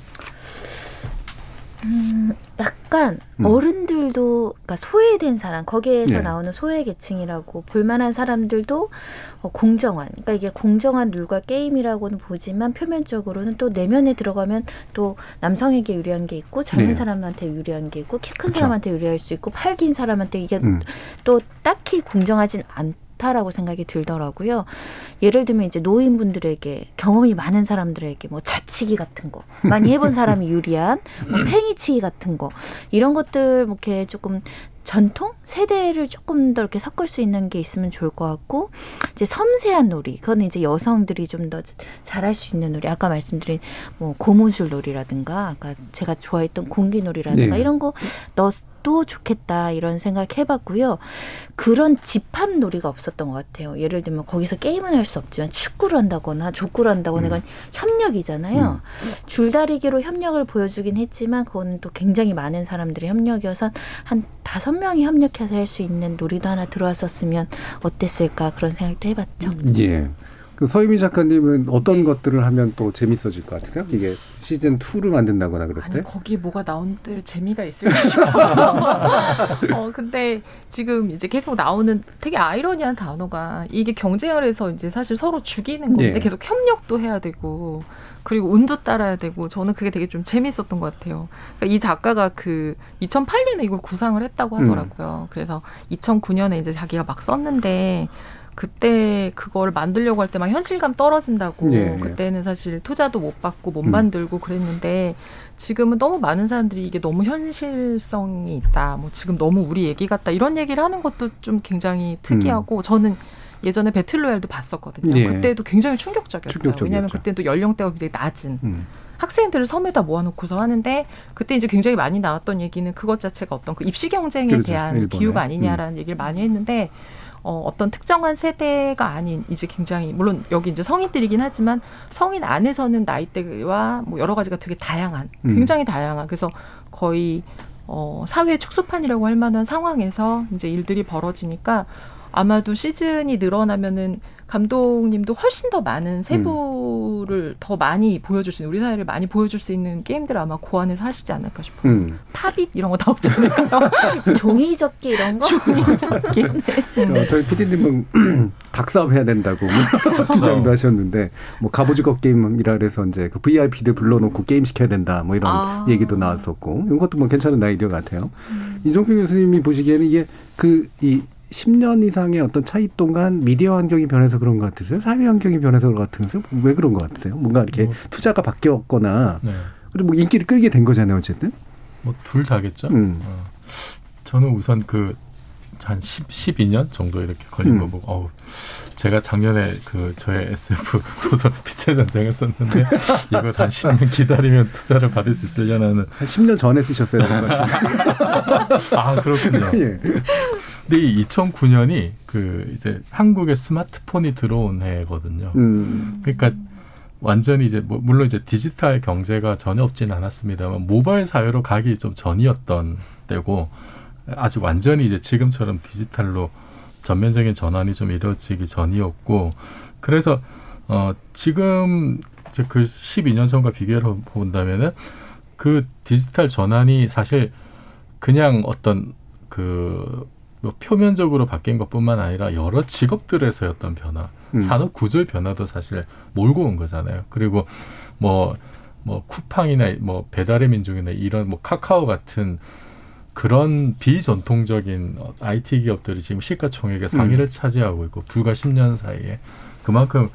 음, 약간 음. 어른들도 그러니까 소외된 사람 거기에서 네. 나오는 소외 계층이라고 볼만한 사람들도 어, 공정한 그러니까 이게 공정한 룰과 게임이라고는 보지만 표면적으로는 또 내면에 들어가면 또 남성에게 유리한 게 있고 젊은 네. 사람한테 유리한 게 있고 키큰 그렇죠. 사람한테 유리할 수 있고 팔긴 사람한테 이게 음. 또 딱히 공정하진 않 다라고 생각이 들더라고요. 예를 들면 이제 노인분들에게 경험이 많은 사람들에게 뭐 자치기 같은 거 많이 해본 사람이 <laughs> 유리한 뭐 팽이치기 같은 거 이런 것들 뭐 이렇게 조금 전통 세대를 조금 더 이렇게 섞을 수 있는 게 있으면 좋을 것 같고 이제 섬세한 놀이 그거는 이제 여성들이 좀 더 잘할 수 있는 놀이 아까 말씀드린 뭐 고무줄 놀이라든가 아까 제가 좋아했던 공기 놀이라든가 네. 이런 거 넣 어도 좋겠다 이런 생각 해봤고요. 그런 집합 놀이가 없었던 것 같아요. 예를 들면 거기서 게임은 할 수 없지만 축구를 한다거나 족구를 한다거나 이건 협력이잖아요. 줄다리기로 협력을 보여주긴 했지만 그거는 또 굉장히 많은 사람들의 협력이어서 한 다섯 명이 협력해서 할 수 있는 놀이도 하나 들어왔었으면 어땠을까 그런 생각도 해봤죠. 예. 그 서유미 작가님은 어떤 것들을 하면 또 재밌어질 것 같으세요? 이게 시즌 2를 만든다거나 그랬을 때? 아니 거기에 뭐가 나온들 재미가 있을까 싶어. <laughs> 어 근데 지금 이제 계속 나오는 되게 아이러니한 단어가 이게 경쟁을 해서 이제 사실 서로 죽이는 건데 예. 계속 협력도 해야 되고 그리고 운도 따라야 되고 저는 그게 되게 좀 재밌었던 것 같아요. 그러니까 이 작가가 그 2008년에 이걸 구상을 했다고 음. 하더라고요. 그래서 2009년에 이제 자기가 막 썼는데 그때 그걸 만들려고 할 때 막 현실감 떨어진다고 예, 예. 그때는 사실 투자도 못 받고 못 음. 만들고 그랬는데 지금은 너무 많은 사람들이 이게 너무 현실성이 있다. 뭐 지금 너무 우리 얘기 같다. 이런 얘기를 하는 것도 좀 굉장히 특이하고 저는 예전에 배틀로얄도 봤었거든요. 예. 그때도 굉장히 충격적이었어요. 충격적이었죠. 왜냐하면 그때는 또 연령대가 굉장히 낮은 음. 학생들을 섬에다 모아놓고서 하는데 그때 이제 굉장히 많이 나왔던 얘기는 그것 자체가 어떤 그 입시 경쟁에 그렇죠. 대한 일본에. 음. 기후가 아니냐라는 얘기를 많이 했는데 어, 어떤 특정한 세대가 아닌 이제 굉장히 물론 여기 이제 성인들이긴 하지만 성인 안에서는 나이대와 뭐 여러 가지가 되게 다양한 음. 굉장히 다양한 그래서 거의 어, 사회 축소판이라고 할 만한 상황에서 이제 일들이 벌어지니까 아마도 시즌이 늘어나면은 감독님도 훨씬 더 많은 세부를 더 많이 보여줄 수 있는 우리 사회를 많이 보여줄 수 있는 게임들을 아마 고안해서 하시지 않을까 싶어요. 음. 팝잇 이런 거 나오지 않을까요? <laughs> 종이 접기 이런 거? 종이 접기. <laughs> 어, 저희 PD님은 <clears throat> 닭싸움 해야 된다고 뭐 <laughs> 주장도 하셨는데 뭐 갑오징어 게임이라 그래서 이제 그 VIP들 불러놓고 게임 시켜야 된다 뭐 이런 아. 얘기도 나왔었고 이런 것도 뭐 괜찮은 아이디어 같아요. 음. 이종필 교수님이 보시기에는 이게 그이 10년 이상의 어떤 차이 동안 미디어 환경이 변해서 그런 것 같으세요? 사회 환경이 변해서 그런 것 같으세요? 왜 그런 것 같으세요? 뭔가 이렇게 뭐. 투자가 바뀌었거나 네. 그리고 뭐 인기를 끌게 된 거잖아요, 어쨌든. 뭐 둘 다겠죠. 음. 어. 저는 우선 그한 10, 12년 정도 이렇게 걸린 음. 거 보고 어우 제가 작년에 그 저의 SF <laughs> 소설 빛의 전쟁을 썼는데 이거 한 10년 기다리면 투자를 받을 수 있으려나는 한 10년 전에 같은데. <laughs> 아 그렇군요. <laughs> 예. 근데 이 2009년이 그 이제 한국에 스마트폰이 들어온 해거든요. 음. 그러니까 완전히 이제 뭐 물론 이제 디지털 경제가 전혀 없지는 않았습니다만 모바일 사회로 가기 좀 전이었던 때고 아직 완전히 이제 지금처럼 디지털로 전면적인 전환이 좀 이루어지기 전이었고 그래서 어 지금 이제 그 12년 전과 비교해 본다면은 그 디지털 전환이 사실 그냥 어떤 그 뭐 표면적으로 바뀐 것뿐만 아니라 여러 직업들에서의 어떤 변화, 음. 산업 구조의 변화도 사실 몰고 온 거잖아요. 그리고 뭐, 뭐 쿠팡이나 뭐 배달의 민족이나 이런 뭐 카카오 같은 그런 비전통적인 IT 기업들이 지금 시가총액의 상위를 차지하고 있고 불과 10년 사이에 그만큼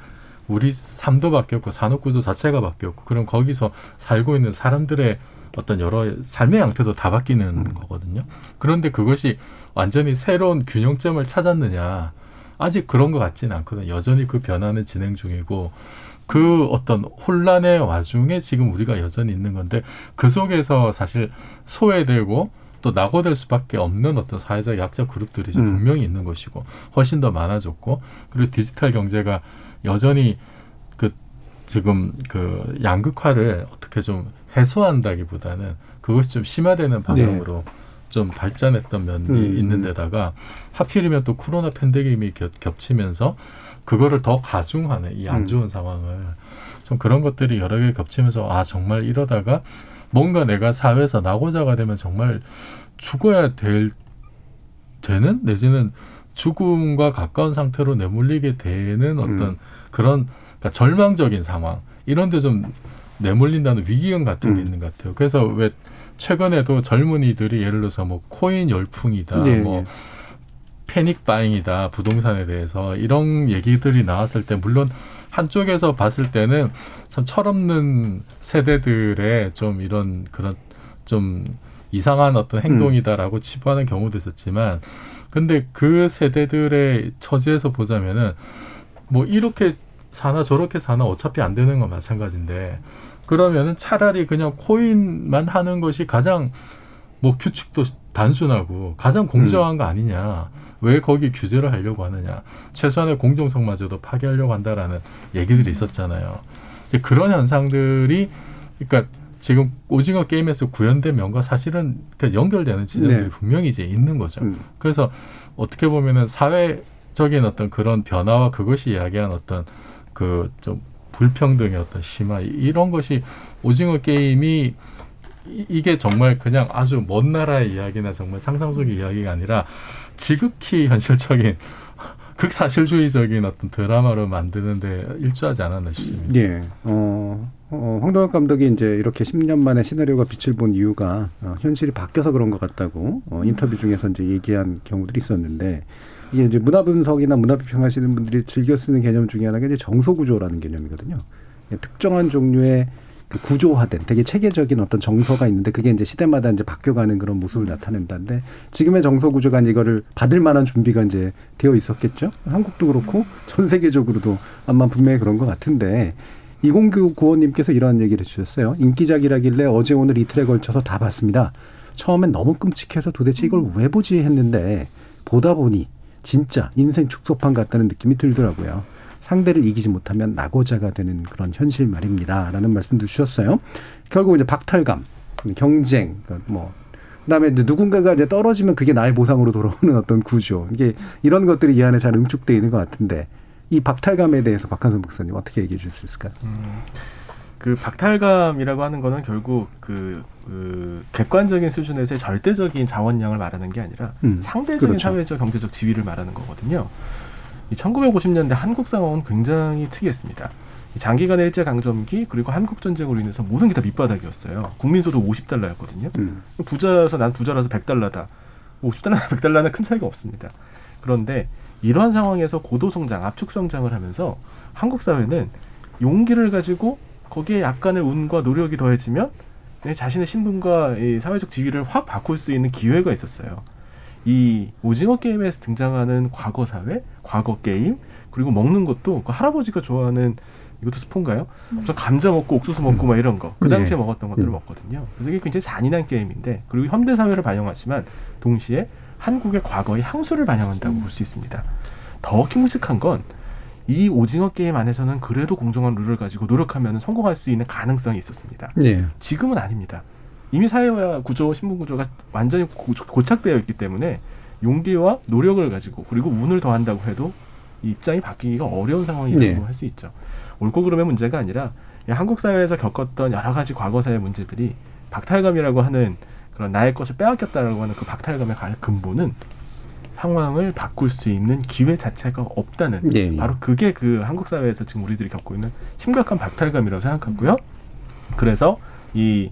우리 삶도 바뀌었고 산업 구조 자체가 바뀌었고 그럼 거기서 살고 있는 사람들의 어떤 여러 삶의 양태도 다 바뀌는 거거든요. 그런데 그것이 완전히 새로운 균형점을 찾았느냐 아직 그런 것 같지는 않거든요. 여전히 그 변화는 진행 중이고 그 어떤 혼란의 와중에 지금 우리가 여전히 있는 건데 그 속에서 사실 소외되고 또 낙오될 수밖에 없는 어떤 사회적 약자 그룹들이 좀 음. 분명히 있는 것이고 훨씬 더 많아졌고 그리고 디지털 경제가 여전히 그 지금 그 양극화를 어떻게 좀 해소한다기보다는 그것이 좀 심화되는 방향으로 좀 발전했던 면이 음. 있는 데다가 하필이면 또 코로나 팬데믹이 겹, 겹치면서 그거를 더 가중하는 이안 음. 좋은 상황을 좀 그런 것들이 여러 개 겹치면서 아 정말 이러다가 뭔가 내가 사회에서 낙오자가 되면 정말 죽어야 될 되는 내지는 죽음과 가까운 상태로 내몰리게 되는 어떤 음. 그런 그러니까 절망적인 상황 이런 데 좀 내몰린다는 위기감 같은 게 음. 있는 것 같아요. 그래서 왜 최근에도 젊은이들이 예를 들어서 뭐 코인 열풍이다, 예, 뭐 예. 패닉 바잉이다 부동산에 대해서 이런 얘기들이 나왔을 때 물론 한쪽에서 봤을 때는 참 철없는 세대들의 좀 이런 그런 좀 이상한 어떤 행동이다라고 치부하는 경우도 있었지만 근데 그 세대들의 처지에서 보자면은 뭐 이렇게 사나 저렇게 사나 어차피 안 되는 건 마찬가지인데 그러면은 차라리 그냥 코인만 하는 것이 가장 뭐 규칙도 단순하고 가장 공정한 거 아니냐. 왜 거기 규제를 하려고 하느냐. 최소한의 공정성마저도 파괴하려고 한다라는 얘기들이 있었잖아요. 그런 현상들이 그러니까 지금 오징어 게임에서 구현된 면과 사실은 그 연결되는 지점들이 네. 분명히 이제 있는 거죠. 음. 그래서 어떻게 보면은 사회적인 어떤 그런 변화와 그것이 이야기한 어떤 그 좀 불평등의 어떤 심화 이- 이런 것이 오징어 게임이 이- 이게 정말 그냥 아주 먼 나라의 이야기나 정말 상상 속의 이야기가 아니라 지극히 현실적인 <laughs> 극사실주의적인 어떤 드라마로 만드는데 일조하지 않았나 싶습니다. 예. 어, 어, 황동혁 감독이 이제 이렇게 10년 만에 시나리오가 빛을 본 이유가 어, 현실이 바뀌어서 그런 것 같다고 어, 인터뷰 중에서 이제 얘기한 경우들이 있었는데 이게 이제 문화 분석이나 문화 비평하시는 분들이 즐겨 쓰는 개념 중에 하나가 이제 정서 구조라는 개념이거든요. 특정한 종류의 그 구조화된 되게 체계적인 어떤 정서가 있는데 그게 이제 시대마다 이제 바뀌어가는 그런 모습을 나타낸다는데 지금의 정서 구조가 이거를 받을 만한 준비가 이제 되어 있었겠죠. 한국도 그렇고 전 세계적으로도 아마 분명히 그런 것 같은데 이공규 구원님께서 이런 얘기를 해주셨어요. 인기작이라길래 어제 오늘 이틀에 걸쳐서 다 봤습니다. 처음엔 너무 끔찍해서 도대체 이걸 왜 보지 했는데 보다 보니 진짜 인생 축소판 같다는 느낌이 들더라고요. 상대를 이기지 못하면 낙오자가 되는 그런 현실 말입니다. 라는 말씀도 주셨어요. 결국 이제 박탈감, 경쟁, 뭐, 그 다음에 누군가가 이제 떨어지면 그게 나의 보상으로 돌아오는 어떤 구조. 이게 이런 것들이 이 안에 잘 응축되어 있는 것 같은데 이 박탈감에 대해서 박한선 목사님 어떻게 얘기해 줄 수 있을까요? 그 박탈감이라고 하는 거는 결국 그, 그 객관적인 수준에서의 절대적인 자원량을 말하는 게 아니라 음, 상대적인 그렇죠. 사회적 경제적 지위를 말하는 거거든요. 이 1950년대 한국 상황은 굉장히 특이했습니다. 이 장기간의 일제 강점기 그리고 한국 전쟁으로 인해서 모든 게 다 밑바닥이었어요. 국민소득 50달러였거든요. 음. 부자라서 난 부자라서 100달러다. 50달러나 100달러는 큰 차이가 없습니다. 그런데 이러한 상황에서 고도 성장, 압축 성장을 하면서 한국 사회는 용기를 가지고 거기에 약간의 운과 노력이 더해지면 내 자신의 신분과 이 사회적 지위를 확 바꿀 수 있는 기회가 있었어요. 이 오징어 게임에서 등장하는 과거 사회, 과거 게임, 그리고 먹는 것도 그 할아버지가 좋아하는 이것도 스폰가요? 무슨 감자 먹고 옥수수 먹고 막 이런 거. 그 당시에 네. 먹었던 것들을 음. 먹거든요. 그래서 이게 굉장히 잔인한 게임인데, 그리고 현대 사회를 반영하지만 동시에 한국의 과거의 향수를 반영한다고 볼 수 있습니다. 더 킹무식한 건 이 오징어 게임 안에서는 그래도 공정한 룰을 가지고 노력하면 성공할 수 있는 가능성이 있었습니다. 예. 지금은 아닙니다. 이미 사회와 구조, 신분 구조가 완전히 고, 고착되어 있기 때문에 용기와 노력을 가지고 그리고 운을 더한다고 해도 이 입장이 바뀌기가 어려운 상황이라고 네. 할수 있죠. 옳고 그름의 문제가 아니라 이 한국 사회에서 겪었던 여러 가지 과거사의 문제들이 박탈감이라고 하는 그런 나의 것을 빼앗겼다라고 하는 그 박탈감의 가- 근본은 상황을 바꿀 수 있는 기회 자체가 없다는 예, 예. 바로 그게 그 한국 사회에서 지금 우리들이 겪고 있는 심각한 박탈감이라고 생각하고요. 그래서 이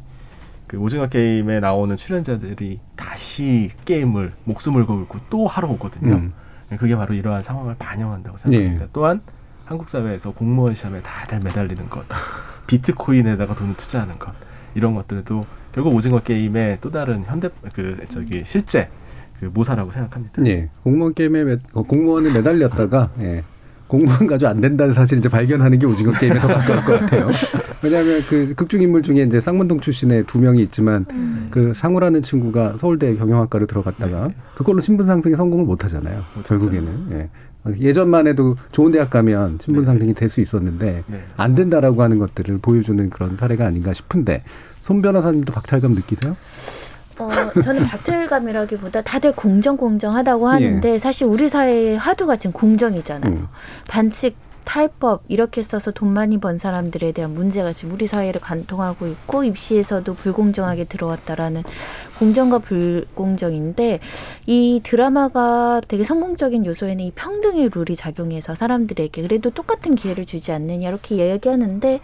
그 오징어 게임에 나오는 출연자들이 다시 게임을 목숨을 걸고 또 하러 오거든요. 음. 그게 바로 이러한 상황을 반영한다고 생각합니다. 예. 또한 한국 사회에서 공무원 시험에 다들 매달리는 것, <laughs> 비트코인에다가 돈을 투자하는 것 이런 것들도 결국 오징어 게임의 또 다른 현대 그 저기 실제 그 모사라고 생각합니다. 예. 공무원 게임에 매, 어, 공무원에 매달렸다가 예. 공무원 가지고 안 된다는 사실 이제 발견하는 게 오징어 게임에 더 가까울 것 같아요. 왜냐하면 그 극중 인물 중에 이제 쌍문동 출신의 두 명이 있지만 그 상우라는 친구가 서울대 경영학과를 들어갔다가 그걸로 신분 상승에 성공을 못 하잖아요. 결국에는. 예. 예전만 해도 좋은 대학 가면 신분 상승이 될 수 있었는데 네. 안 된다라고 하는 것들을 보여주는 그런 사례가 아닌가 싶은데 손 변호사님도 박탈감 느끼세요? 어, 저는 박탈감이라기보다 다들 공정 공정하다고 하는데 사실 우리 사회의 화두가 지금 공정이잖아요. 음. 반칙 탈법 이렇게 써서 돈 많이 번 사람들에 대한 문제가 지금 우리 사회를 관통하고 있고 입시에서도 불공정하게 들어왔다라는 공정과 불공정인데 이 드라마가 되게 성공적인 요소에는 이 평등의 룰이 작용해서 사람들에게 그래도 똑같은 기회를 주지 않느냐 이렇게 이야기하는데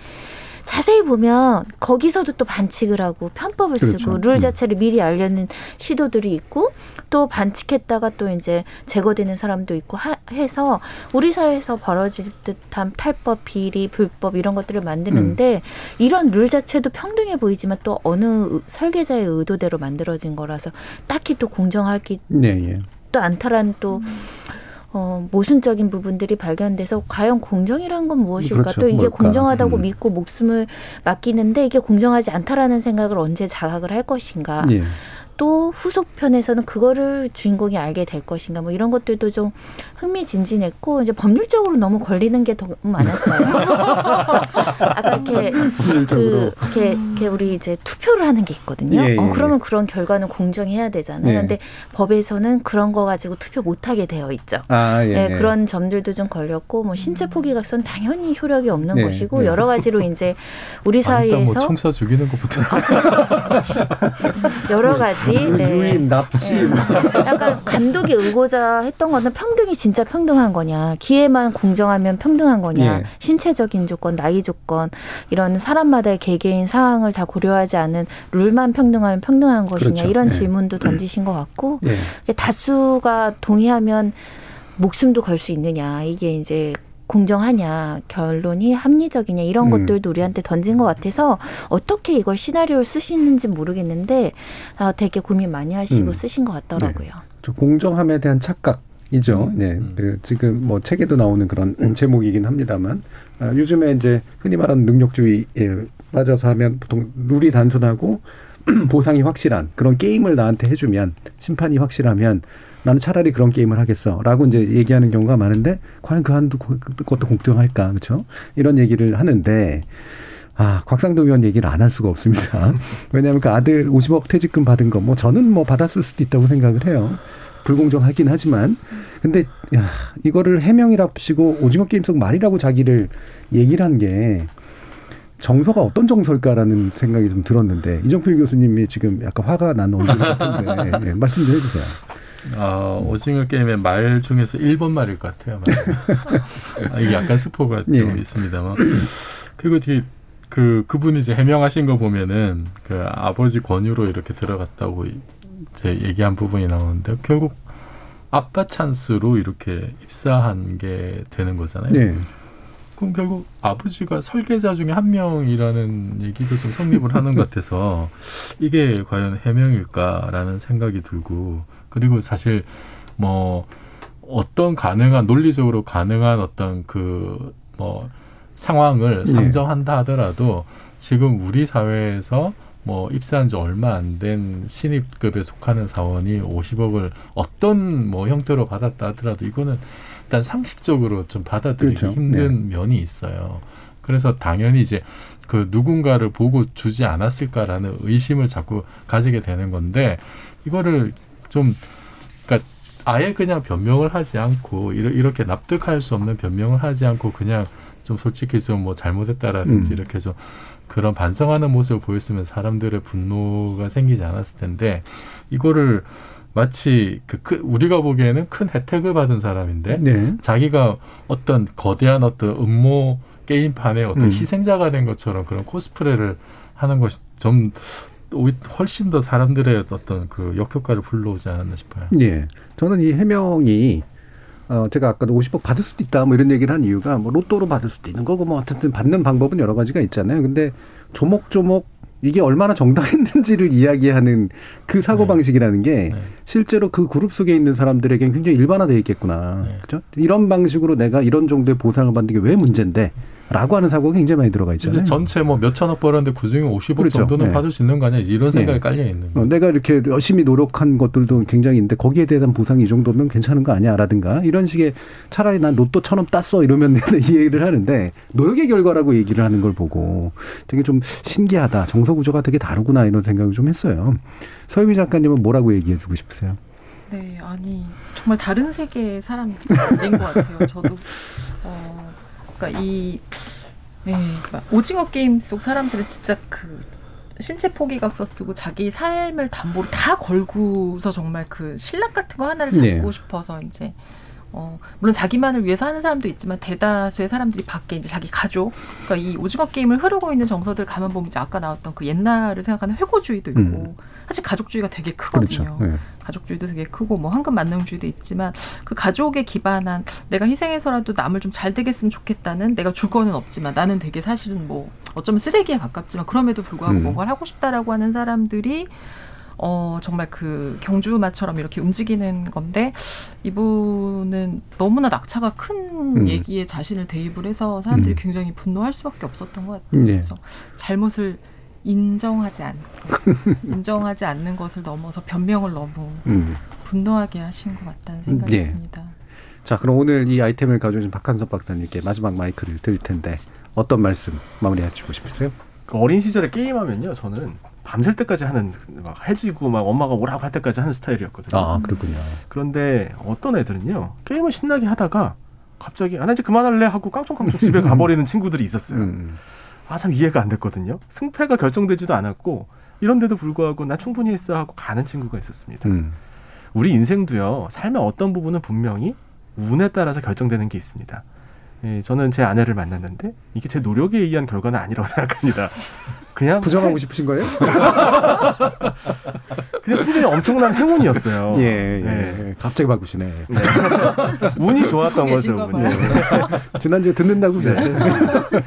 자세히 보면 거기서도 또 반칙을 하고 편법을 그렇죠. 쓰고 룰 음. 자체를 미리 알려는 시도들이 있고 또 반칙했다가 또 이제 제거되는 사람도 있고 하, 해서 우리 사회에서 벌어질 듯한 탈법, 비리, 불법 이런 것들을 만드는데 이런 룰 자체도 평등해 보이지만 또 어느 의- 설계자의 의도대로 만들어진 거라서 딱히 또 공정하기 네, 예. 또 않다라는 또 어, 모순적인 부분들이 발견돼서 과연 공정이란 건 무엇일까? 그렇죠. 또 이게 뭘까? 공정하다고 음. 믿고 목숨을 맡기는데 이게 공정하지 않다라는 생각을 언제 자각을 할 것인가? 예. 또 후속편에서는 그거를 주인공이 알게 될 것인가? 뭐 이런 것들도 좀 흥미진진했고 이제 법률적으로 너무 걸리는 게 더 많았어요. <laughs> 아까 이렇게. 그 이렇게, 이렇게 우리 이제 투표를 하는 게 있거든요. 예, 예, 어, 그러면 그런 결과는 공정해야 되잖아요. 예. 근데 법에서는 그런 거 가지고 투표 못 하게 되어 있죠. 아, 예, 예, 예. 그런 점들도 좀 걸렸고 뭐 신체 포기각선 당연히 효력이 없는 네, 것이고 네. 여러 가지로 이제 우리 <laughs> 일단 뭐 사회에서 총사 죽이는 것부터 <laughs> 여러 가지 네. 유인 납치 약간 감독이 의고자 했던 거는 평등이 진짜 평등한 거냐, 기회만 공정하면 평등한 거냐, 예. 신체적인 조건, 나이 조건 이런 사람마다의 개개인 상황을 다 고려하지 않은 룰만 평등하면 평등한 것이냐 그렇죠. 이런 예. 질문도 던지신 것 같고 예. 다수가 동의하면 목숨도 걸 수 있느냐 이게 이제 공정하냐 결론이 합리적이냐 이런 음. 것들도 우리한테 던진 것 같아서 어떻게 이걸 시나리오를 쓰시는지 모르겠는데 아, 되게 고민 많이 하시고 음. 쓰신 것 같더라고요. 저 공정함에 대한 착각 이죠. 네, 그 지금 뭐 책에도 나오는 그런 <clears throat> 제목이긴 합니다만 아, 요즘에 이제 흔히 말하는 능력주의에 빠져서 하면 보통 룰이 단순하고 <clears throat> 보상이 확실한 그런 게임을 나한테 해주면 심판이 확실하면 나는 차라리 그런 게임을 하겠어라고 이제 얘기하는 경우가 많은데 과연 그 한도 그것도 공정할까 그렇죠? 이런 얘기를 하는데 아, 곽상도 의원 얘기를 안 할 수가 없습니다. <laughs> 왜냐하면 그 아들 50억 퇴직금 받은 거, 뭐 저는 뭐 받았을 수도 있다고 생각을 해요. 불공정하긴 하지만. 근데, 야, 이거를 해명이랍시고 오징어 게임 속 말이라고 자기를 얘기를 한 게 정서가 어떤 정서일까라는 생각이 좀 들었는데 이정필 교수님이 지금 약간 화가 난 얼굴 같은데 예, 말씀 좀 해주세요. 어, 오징어 게임의 말 중에서 1번 말일 것 같아요. <laughs> 아, 이게 약간 스포가 좀 예. 있습니다만. 그리고 뒤, 그, 그분이 이제 해명하신 거 보면은 그 아버지 권유로 이렇게 들어갔다고 이제 얘기한 부분이 나오는데 결국 아빠 찬스로 이렇게 입사한 게 되는 거잖아요. 네. 그럼 결국 아버지가 설계자 중에 한 명이라는 얘기도 좀 성립을 하는 것 같아서 이게 과연 해명일까라는 생각이 들고 그리고 사실 뭐 어떤 가능한 논리적으로 가능한 어떤 그 뭐 상황을 네. 상정한다 하더라도 지금 우리 사회에서 뭐 입사한 지 얼마 안 된 신입급에 속하는 사원이 50억을 어떤 뭐 형태로 받았다 하더라도 이거는 일단 상식적으로 좀 받아들이기 그렇죠. 힘든 면이 있어요. 그래서 당연히 이제 그 누군가를 보고 주지 않았을까라는 의심을 자꾸 가지게 되는 건데 이거를 좀 그러니까 아예 그냥 변명을 하지 않고 이렇게 납득할 수 없는 변명을 하지 않고 그냥 좀 솔직히 좀 뭐 잘못했다라든지 음. 이렇게 좀 그런 반성하는 모습을 보였으면 사람들의 분노가 생기지 않았을 텐데 이거를 마치 그 큰- 우리가 보기에는 큰 혜택을 받은 사람인데 네. 자기가 어떤 거대한 어떤 음모 게임판의 어떤 음. 희생자가 된 것처럼 그런 코스프레를 하는 것이 좀 훨씬 더 사람들의 어떤 그 역효과를 불러오지 않았나 싶어요. 예. 저는 이 해명이 어 제가 아까도 50억 받을 수도 있다 뭐 이런 얘기를 한 이유가 뭐 로또로 받을 수도 있는 거고 뭐 어쨌든 받는 방법은 여러 가지가 있잖아요. 근데 조목조목 이게 얼마나 정당했는지를 <laughs> 이야기하는 그 사고 방식이라는 게 실제로 그 그룹 속에 있는 사람들에겐 굉장히 일반화되어 있겠구나. 그죠? 이런 방식으로 내가 이런 정도의 보상을 받는 게 왜 문제인데? 라고 하는 사고가 굉장히 많이 들어가 있잖아요. 전체 뭐 몇천억 벌었는데 그중에 50억 그렇죠. 정도는 네. 받을 수 있는 거 아니야? 이런 생각이 네. 깔려 있는 어, 내가 이렇게 열심히 노력한 것들도 굉장히 있는데 거기에 대한 보상이 이 정도면 괜찮은 거 아니야? 라든가 이런 식의 차라리 난 로또 천원 땄어 이러면 내가 <laughs> 이 얘기를 하는데 노력의 결과라고 얘기를 하는 걸 보고 되게 좀 신기하다. 정서 구조가 되게 다르구나 이런 생각을 좀 했어요. 서유미 작가님은 뭐라고 얘기해 주고 싶으세요? 네, 아니 정말 다른 세계의 사람인 것 같아요. 저도 어, 그러니까 이 네, 막 오징어 게임 속 사람들은 진짜 그 신체 포기각서 쓰고 자기 삶을 담보로 다 걸고서 정말 그 신락 같은 거 하나를 잡고 네. 싶어서 이제 어 물론 자기만을 위해서 하는 사람도 있지만 대다수의 사람들이 밖에 이제 자기 가족 그러니까 이 오징어 게임을 흐르고 있는 정서들 가만 보면 이제 아까 나왔던 그 옛날을 생각하는 회고주의도 있고 음. 사실 가족주의가 되게 크거든요. 그렇죠. 네. 가족주의도 되게 크고 뭐 황금 만능주의도 있지만 그 가족에 기반한 내가 희생해서라도 남을 좀 잘 되겠으면 좋겠다는 내가 줄 거는 없지만 나는 되게 사실은 뭐 어쩌면 쓰레기에 가깝지만 그럼에도 불구하고 음. 뭔가를 하고 싶다라고 하는 사람들이 어 정말 그 경주마처럼 이렇게 움직이는 건데 이분은 너무나 낙차가 큰 음. 얘기에 자신을 대입을 해서 사람들이 음. 굉장히 분노할 수밖에 없었던 것 같아요. 네. 그래서 잘못을 인정하지 않 <laughs> 인정하지 않는 것을 넘어서 변명을 너무 음. 분노하게 하신 것 같다는 생각이 네. 듭니다. 자, 그럼 오늘 이 아이템을 가져오신 박한섭 박사님께 마지막 마이크를 드릴 텐데 어떤 말씀 마무리해 주고 싶으세요? 그 어린 시절에 게임하면요, 저는 밤샐 때까지 하는 막 해지고 막 엄마가 오라고 할 때까지 하는 스타일이었거든요. 아, 그렇군요. 그런데 어떤 애들은요, 게임을 신나게 하다가 갑자기 아, 나 이제 그만할래 하고 깡총깡총 집에 가버리는 친구들이 있었어요. 음. 아, 참 이해가 안 됐거든요. 승패가 결정되지도 않았고 이런데도 불구하고 나 충분히 했어 하고 가는 친구가 있었습니다. 음. 우리 인생도요, 삶의 어떤 부분은 분명히 운에 따라서 결정되는 게 있습니다. 예, 저는 제 아내를 만났는데 이게 제 노력에 의한 결과는 아니라고 <laughs> 생각합니다. 그냥 부정하고 싶으신 거예요? <laughs> 그냥 순전히 엄청난 행운이었어요. 예, 예. 네. 갑자기 바꾸시네. 네. <laughs> 운이 좋았던 거죠. 운이. 네. <laughs> 지난주에 듣는다고 네. 그랬어요.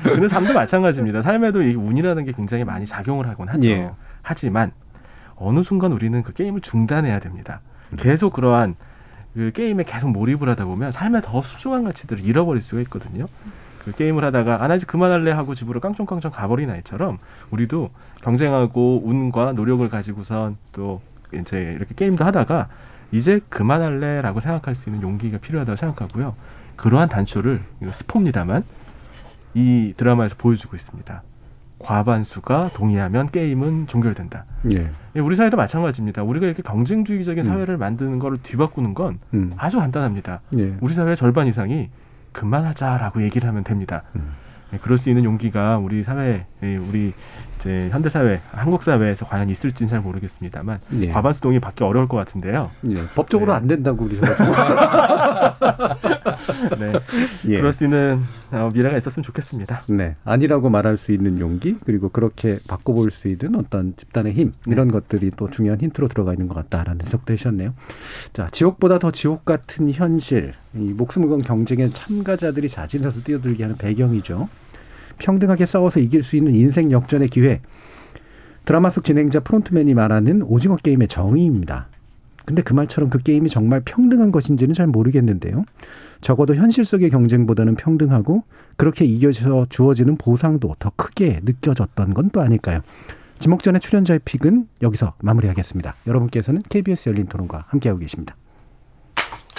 근데 삶도 마찬가지입니다. 삶에도 이 운이라는 게 굉장히 많이 작용을 하곤 하죠. 예. 하지만 어느 순간 우리는 그 게임을 중단해야 됩니다. 계속 그러한 그 게임에 계속 몰입을 하다 보면 삶의 더 소중한 가치들을 잃어버릴 수가 있거든요. 그 게임을 하다가 아, 나 이제 그만할래 하고 집으로 깡총깡총 가버린 아이처럼 우리도 경쟁하고 운과 노력을 가지고선 또 이제 이렇게 게임도 하다가 이제 그만할래라고 생각할 수 있는 용기가 필요하다고 생각하고요. 그러한 단초를 이거 스포입니다만 이 드라마에서 보여주고 있습니다. 과반수가 동의하면 게임은 종결된다. 예. 예, 우리 사회도 마찬가지입니다. 우리가 이렇게 경쟁주의적인 음. 사회를 만드는 거를 뒤바꾸는 건 음. 아주 간단합니다. 예. 우리 사회의 절반 이상이 그만하자라고 얘기를 하면 됩니다. 음. 예, 그럴 수 있는 용기가 우리 사회, 예, 우리 이제 현대 사회, 한국 사회에서 과연 있을지는 잘 모르겠습니다만 예. 과반수 동의 받기 어려울 것 같은데요. 예. 법적으로 네. 안 된다고 그러셔가지고. <laughs> 네, 예. 그럴 수 있는 어, 미래가 있었으면 좋겠습니다. 네. 아니라고 말할 수 있는 용기, 그리고 그렇게 바꿔볼 수 있는 어떤 집단의 힘, 이런 것들이 또 중요한 힌트로 들어가 있는 것 같다라는 해석도 해주셨네요. 자, 지옥보다 더 지옥 같은 현실, 이 목숨을 건 경쟁에 참가자들이 자진해서 뛰어들게 하는 배경이죠. 평등하게 싸워서 이길 수 있는 인생 역전의 기회. 드라마 속 진행자 프론트맨이 말하는 오징어 게임의 정의입니다. 근데 그 말처럼 그 게임이 정말 평등한 것인지는 잘 모르겠는데요. 적어도 현실 속의 경쟁보다는 평등하고 그렇게 이겨서 주어지는 보상도 더 크게 느껴졌던 건 또 아닐까요? 지목전의 출연자의 픽은 여기서 마무리하겠습니다. 여러분께서는 KBS 열린 토론과 함께하고 계십니다.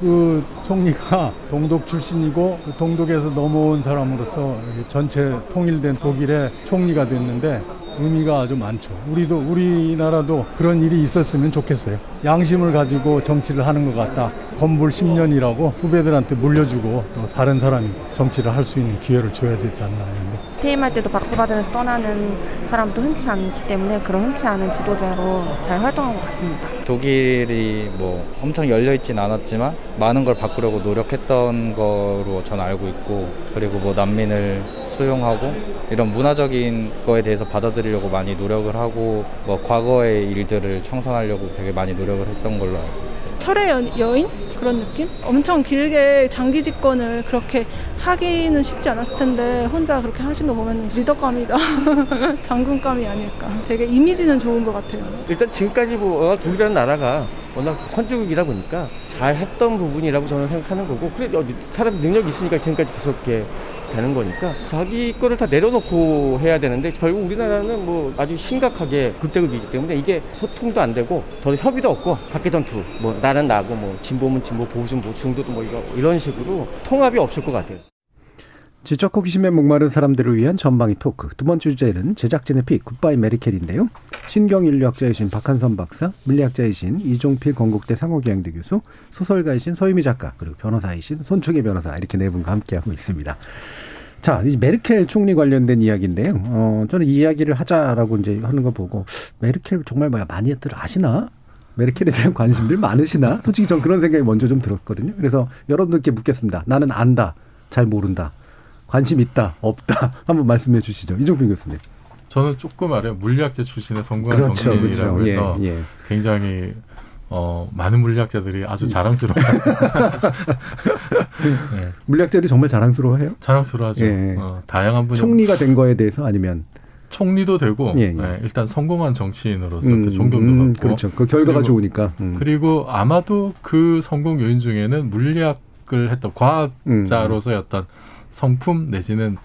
그 총리가 <laughs> 동독 출신이고 그 동독에서 넘어온 사람으로서 전체 통일된 독일의 총리가 됐는데 의미가 아주 많죠. 우리도 우리나라도 그런 일이 있었으면 좋겠어요. 양심을 가지고 정치를 하는 것 같다. 건불 10년이라고 후배들한테 물려주고 또 다른 사람이 정치를 할 수 있는 기회를 줘야 되지 않나 이런데. 퇴임할 때도 박수 받으면서 떠나는 사람도 흔치 않기 때문에 그런 흔치 않은 지도자로 잘 활동한 것 같습니다. 독일이 뭐 엄청 열려 있진 않았지만 많은 걸 바꾸려고 노력했던 거로 전 알고 있고 그리고 뭐 난민을 수용하고 이런 문화적인 거에 대해서 받아들이려고 많이 노력을 하고 뭐 과거의 일들을 청산하려고 되게 많이 노력을 했던 걸로 알고 있어요. 철의 여, 여인 그런 느낌? 엄청 길게 장기 집권을 그렇게 하기는 쉽지 않았을 텐데 혼자 그렇게 하신 거 보면 리더감이다 <laughs> 장군감이 아닐까 되게 이미지는 좋은 것 같아요 일단 지금까지 뭐 독일이라는 나라가 워낙 선진국이다 보니까 잘 했던 부분이라고 저는 생각하는 거고 그래 어, 사람 능력이 있으니까 지금까지 계속 이렇게 되는 거니까 자기 거를 다 내려놓고 해야 되는데 결국 우리나라는 뭐 아주 심각하게 극대극이기 때문에 이게 소통도 안 되고 더 협의도 없고 각개 전투 뭐 나는 나고 뭐 진보면 진보 보수는 뭐 중도도 뭐 이런 식으로 통합이 없을 것 같아요. 지적 호기심에 목마른 사람들을 위한 전방위 토크. 두 번째 주제는 제작진의 픽, 굿바이 메르켈인데요. 신경인류학자이신 박한선 박사, 물리학자이신 이종필 건국대 상허교양대 교수, 소설가이신 서유미 작가, 그리고 변호사이신 손충희 변호사, 이렇게 네 분과 함께하고 있습니다. 자, 이 메르켈 총리 관련된 이야기인데요. 어, 저는 이 이야기를 하자라고 이제 하는 거 보고, 메르켈 정말 뭐야, 많이들 아시나? 메르켈에 대한 <laughs> 관심들 많으시나? 솔직히 전 그런 생각이 먼저 좀 들었거든요. 그래서 여러분들께 묻겠습니다. 나는 안다, 잘 모른다. 관심 있다, 없다. <laughs> 한번 말씀해 주시죠. 이종필 교수님. 저는 조금 알아요. 물리학자 출신의 성공한 그렇죠, 정치인이라고 그렇죠. 해서 예, 예. 굉장히 어, 많은 물리학자들이 아주 자랑스러워. <laughs> 네. 물리학자들이 정말 자랑스러워해요? 자랑스러워하죠. 예. 어, 다양한 분야. 총리가 된 거에 대해서 아니면 총리도 되고 예, 예. 네, 일단 성공한 정치인으로서 음, 또 존경도 음, 받고 그렇죠. 그 결과가 그리고- 좋으니까. 음. 그리고 아마도 그 성공 요인 중에는 물리학을 했던 과학자로서의 어떤 성품 내지는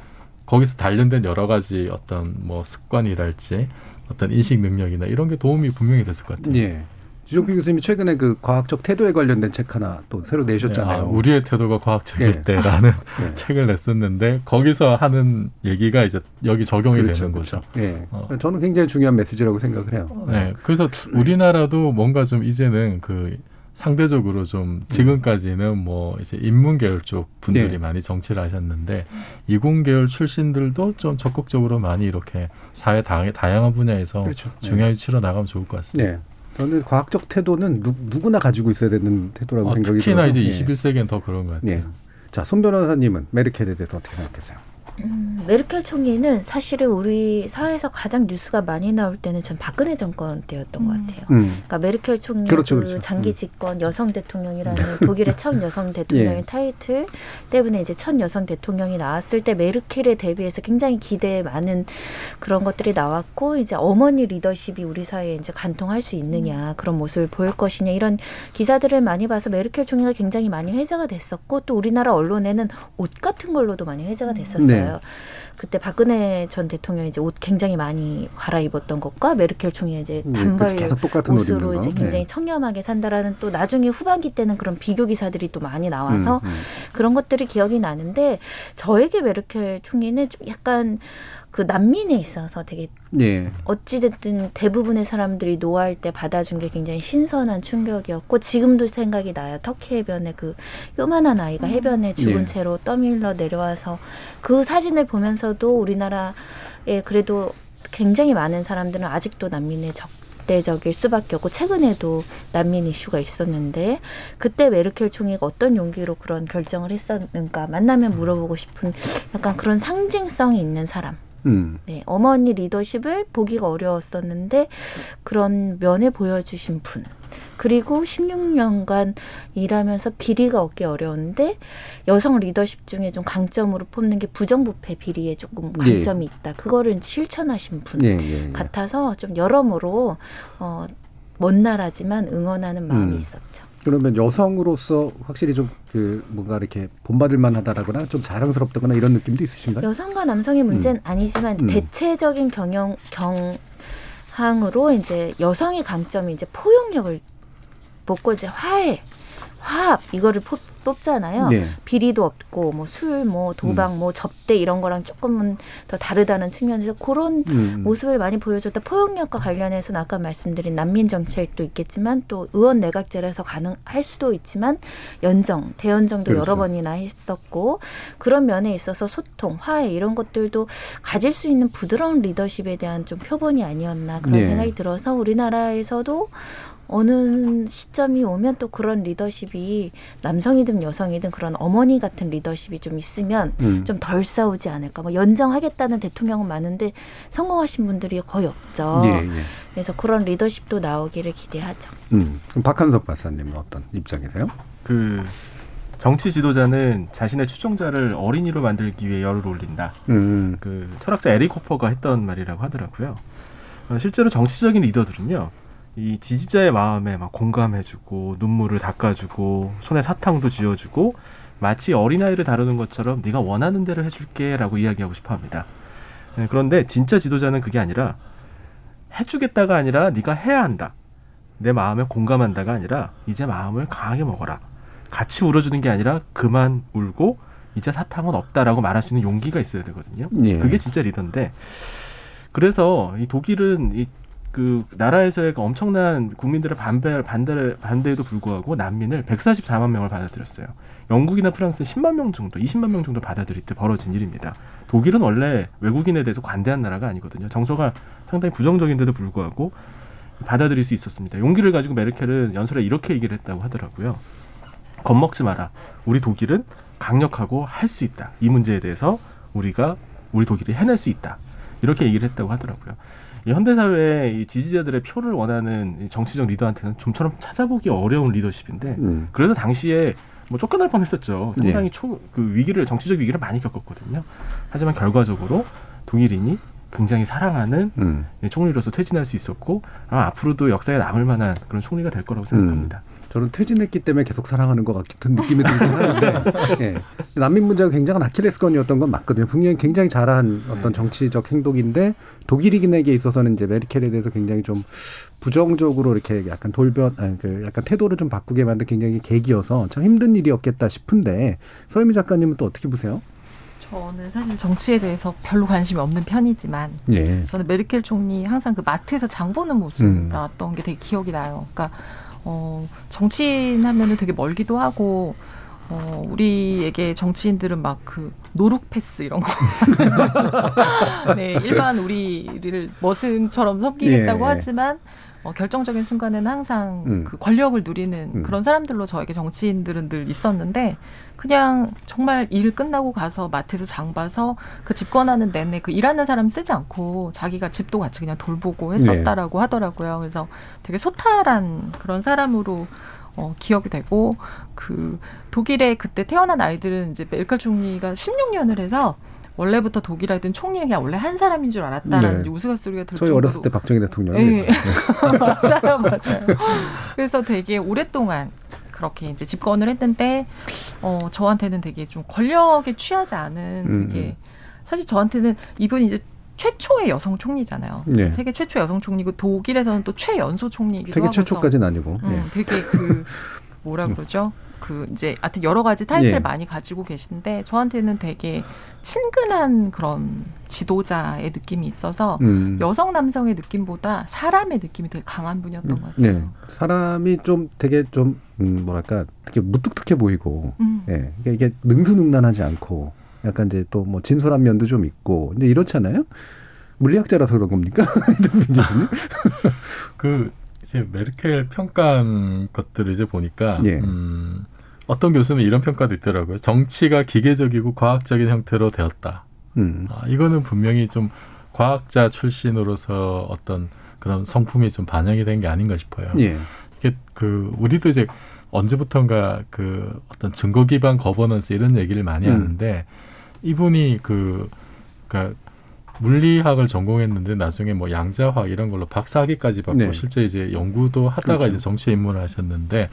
거기서 단련된 여러 가지 어떤 뭐 습관이랄지 어떤 인식 능력이나 이런 게 도움이 분명히 됐을 것 같아요. 예. 주종필 교수님이 최근에 그 과학적 태도에 관련된 책 하나 또 새로 내셨잖아요. 아, 우리의 태도가 과학적일 예. 때라는 예. <laughs> 책을 냈었는데 거기서 하는 얘기가 이제 여기 적용이 그렇죠, 되는 그렇죠. 거죠. 예. 어. 저는 굉장히 중요한 메시지라고 생각을 해요. 네, 그래서 우리나라도 뭔가 좀 이제는 그 상대적으로 좀 지금까지는 뭐 이제 인문 계열 쪽 분들이 네. 많이 정치를 하셨는데 이공 계열 출신들도 좀 적극적으로 많이 이렇게 사회 다, 다양한 분야에서 그렇죠. 중요히 치러 나가면 좋을 것 같습니다. 네. 저는 과학적 태도는 누, 누구나 가지고 있어야 되는 태도라고 어, 생각이 특히나 들어서. 이제 예. 21세기엔 더 그런 것 같아요. 예. 자, 손 변호사님은 메르켈에 대해서 어떻게 생각하세요? 음, 메르켈 총리는 사실은 우리 사회에서 가장 뉴스가 많이 나올 때는 전 박근혜 정권 때였던 것 같아요. 음. 그러니까 메르켈 총리 그렇죠, 그 그렇죠. 장기 음. 집권 여성 대통령이라는 독일의 첫 여성 <laughs> 대통령의 예. 타이틀 때문에 이제 첫 여성 대통령이 나왔을 때 메르켈에 대비해서 굉장히 기대에 많은 그런 것들이 나왔고 이제 어머니 리더십이 우리 사회에 이제 간통할 수 있느냐 그런 모습을 보일 것이냐 이런 기사들을 많이 봐서 메르켈 총리가 굉장히 많이 회자가 됐었고 또 우리나라 언론에는 옷 같은 걸로도 많이 회자가 됐었어요. 네. 그때 박근혜 전 대통령이 이제 옷 굉장히 많이 갈아입었던 것과 메르켈 총리 이제 네, 단벌 똑같은 옷 입는 옷으로 거. 이제 굉장히 네. 청렴하게 산다라는 또 나중에 후반기 때는 그런 비교 기사들이 또 많이 나와서 음, 음. 그런 것들이 기억이 나는데 저에게 메르켈 총리는 좀 약간 그 난민에 있어서 되게 예. 어찌됐든 대부분의 사람들이 노화할 때 받아준 게 굉장히 신선한 충격이었고 지금도 생각이 나요. 터키 해변에 그 요만한 아이가 해변에 죽은 예. 채로 떠밀러 내려와서 그 사진을 보면서도 우리나라에 그래도 굉장히 많은 사람들은 아직도 난민의 적대적일 수밖에 없고 최근에도 난민 이슈가 있었는데 그때 메르켈 총리가 어떤 용기로 그런 결정을 했었는가 만나면 물어보고 싶은 약간 그런 상징성이 있는 사람. 음. 네, 어머니 리더십을 보기가 어려웠었는데 그런 면에 보여주신 분. 그리고 16년간 일하면서 비리가 얻기 어려운데 여성 리더십 중에 좀 강점으로 뽑는 게 부정부패 비리에 조금 예. 강점이 있다. 그거를 실천하신 분 예, 예, 예. 같아서 좀 여러모로 어, 먼 나라지만 응원하는 마음이 음. 있었죠. 그러면 여성으로서 확실히 좀 그 뭔가 이렇게 본받을 만하다라거나 좀 자랑스럽다거나 이런 느낌도 있으신가요? 여성과 남성의 문제는 음. 아니지만 음. 대체적인 경영 경항으로 이제 여성의 강점이 이제 포용력을 뽑고 이제 화해, 화합 이거를 뽑, 뽑잖아요. 네. 비리도 없고 뭐 술, 뭐 도박, 뭐 접대 이런 거랑 조금은 더 다르다는 측면에서 그런 음. 모습을 많이 보여줬다. 포용력과 관련해서는 아까 말씀드린 난민 정책도 있겠지만 또 의원 내각제라서 가능할 수도 있지만 연정, 대연정도 그렇죠. 여러 번이나 했었고 그런 면에 있어서 소통, 화해 이런 것들도 가질 수 있는 부드러운 리더십에 대한 좀 표본이 아니었나 그런 네. 생각이 들어서 우리나라에서도 어느 시점이 오면 또 그런 리더십이 남성이든 여성이든 그런 어머니 같은 리더십이 좀 있으면 음. 좀덜 싸우지 않을까. 뭐 연정하겠다는 대통령은 많은데 성공하신 분들이 거의 없죠. 예, 예. 그래서 그런 리더십도 나오기를 기대하죠. 음. 그럼 박한석 박사님은 어떤 입장이세요? 그 정치 지도자는 자신의 추종자를 어린이로 만들기 위해 열을 올린다. 음. 그 철학자 에릭 호퍼가 했던 말이라고 하더라고요. 어, 실제로 정치적인 리더들은요. 이 지지자의 마음에 막 공감해주고 눈물을 닦아주고 손에 사탕도 쥐어주고 마치 어린아이를 다루는 것처럼 네가 원하는 대로 해줄게라고 이야기하고 싶어합니다. 네, 그런데 진짜 지도자는 그게 아니라 해주겠다가 아니라 네가 해야 한다. 내 마음에 공감한다가 아니라 이제 마음을 강하게 먹어라. 같이 울어주는 게 아니라 그만 울고 이제 사탕은 없다라고 말할 수 있는 용기가 있어야 되거든요. 예. 그게 진짜 리더인데 그래서 이 독일은 이 그 나라에서의 그 엄청난 국민들의 반대 반대를 반대에도 불구하고 난민을 144만 명을 받아들였어요. 영국이나 프랑스는 10만 명 정도, 20만 명 정도 받아들일 때 벌어진 일입니다. 독일은 원래 외국인에 대해서 관대한 나라가 아니거든요. 정서가 상당히 부정적인데도 불구하고 받아들일 수 있었습니다. 용기를 가지고 메르켈은 연설에 이렇게 얘기를 했다고 하더라고요. 겁먹지 마라. 우리 독일은 강력하고 할 수 있다. 이 문제에 대해서 우리가 우리 독일이 해낼 수 있다. 이렇게 얘기를 했다고 하더라고요. 이 현대 사회의 이 지지자들의 표를 원하는 이 정치적 리더한테는 좀처럼 찾아보기 어려운 리더십인데 음. 그래서 당시에 뭐 쫓겨날 뻔했었죠. 상당히 예. 초그 위기를 정치적 위기를 많이 겪었거든요. 하지만 결과적으로 독일인이 굉장히 사랑하는 음. 예, 총리로서 퇴진할 수 있었고 아마 앞으로도 역사에 남을 만한 그런 총리가 될 거라고 생각합니다. 저는 퇴진했기 때문에 계속 사랑하는 것 같은 느낌이 들긴 하는데 <laughs> 예. 난민 문제가 굉장한 아킬레스건이었던 건 맞거든요. 분명히 굉장히 잘한 어떤 정치적 행동인데 독일인에게 있어서는 이제 메르켈에 대해서 굉장히 좀 부정적으로 이렇게 약간 돌변, 아니, 그 약간 태도를 좀 바꾸게 만든 굉장히 계기여서 참 힘든 일이었겠다 싶은데 서유미 작가님은 또 어떻게 보세요? 저는 사실 정치에 대해서 별로 관심이 없는 편이지만 예. 저는 메르켈 총리 항상 그 마트에서 장 보는 모습 음. 나왔던 게 되게 기억이 나요. 그러니까 어, 정치인 하면은 되게 멀기도 하고 어, 우리에게 정치인들은 막 그 노룩 패스 이런 거. <laughs> 네, 일반 우리를 머슴처럼 섬기겠다고 예. 하지만 어, 결정적인 순간에는 항상 음. 그 권력을 누리는 음. 그런 사람들로 저에게 정치인들은 늘 있었는데 그냥 정말 일 끝나고 가서 마트에서 장 봐서 그 집권하는 내내 그 일하는 사람 쓰지 않고 자기가 집도 같이 그냥 돌보고 했었다라고 하더라고요. 그래서 되게 소탈한 그런 사람으로 어, 기억이 되고 그 독일에 그때 태어난 아이들은 이제 메르켈 총리가 16년을 해서 원래부터 독일 아이들은 총리는 그냥 원래 한 사람인 줄 알았다라는 네. 우스갯소리가 들 저희 정도로 어렸을 때 박정희 대통령이 예. <laughs> 맞아요, 맞아요. 그래서 되게 오랫동안 그렇게 이제 집권을 했는데 어 저한테는 되게 좀 권력에 취하지 않은 음, 되게 사실 저한테는 이분이 이제 최초의 여성 총리잖아요. 네. 세계 최초 여성 총리고 독일에서는 또 최연소 총리이기도 세계 하고 최초까지는 아니고. 음, 예. 되게 그 <laughs> 뭐라 그러죠? 그 이제 하여튼 여러 가지 타이틀 예. 많이 가지고 계신데 저한테는 되게 친근한 그런 지도자의 느낌이 있어서 음. 여성 남성의 느낌보다 사람의 느낌이 되게 강한 분이었던 것 같아요. 네. 사람이 좀 되게 좀, 음, 뭐랄까, 되게 무뚝뚝해 보이고, 음. 예. 이게, 이게 능수능란하지 않고, 약간 이제 또 뭐 진솔한 면도 좀 있고, 근데 이렇잖아요? 물리학자라서 그런 겁니까? <laughs> 이종빈 교수님? 그 이제 메르켈 평가한 것들을 이제 보니까 예. 음, 어떤 교수는 이런 평가도 있더라고요. 정치가 기계적이고 과학적인 형태로 되었다. 음. 아, 이거는 분명히 좀 과학자 출신으로서 어떤 그런 성품이 좀 반영이 된 게 아닌가 싶어요. 예. 이게 그 우리도 이제 언제부턴가 그 어떤 증거 기반 거버넌스 이런 얘기를 많이 음. 하는데 이분이 그 그러니까 물리학을 전공했는데 나중에 뭐 양자화학 이런 걸로 박사학위까지 받고 네. 실제 이제 연구도 하다가 그렇죠. 이제 정치에 입문을 하셨는데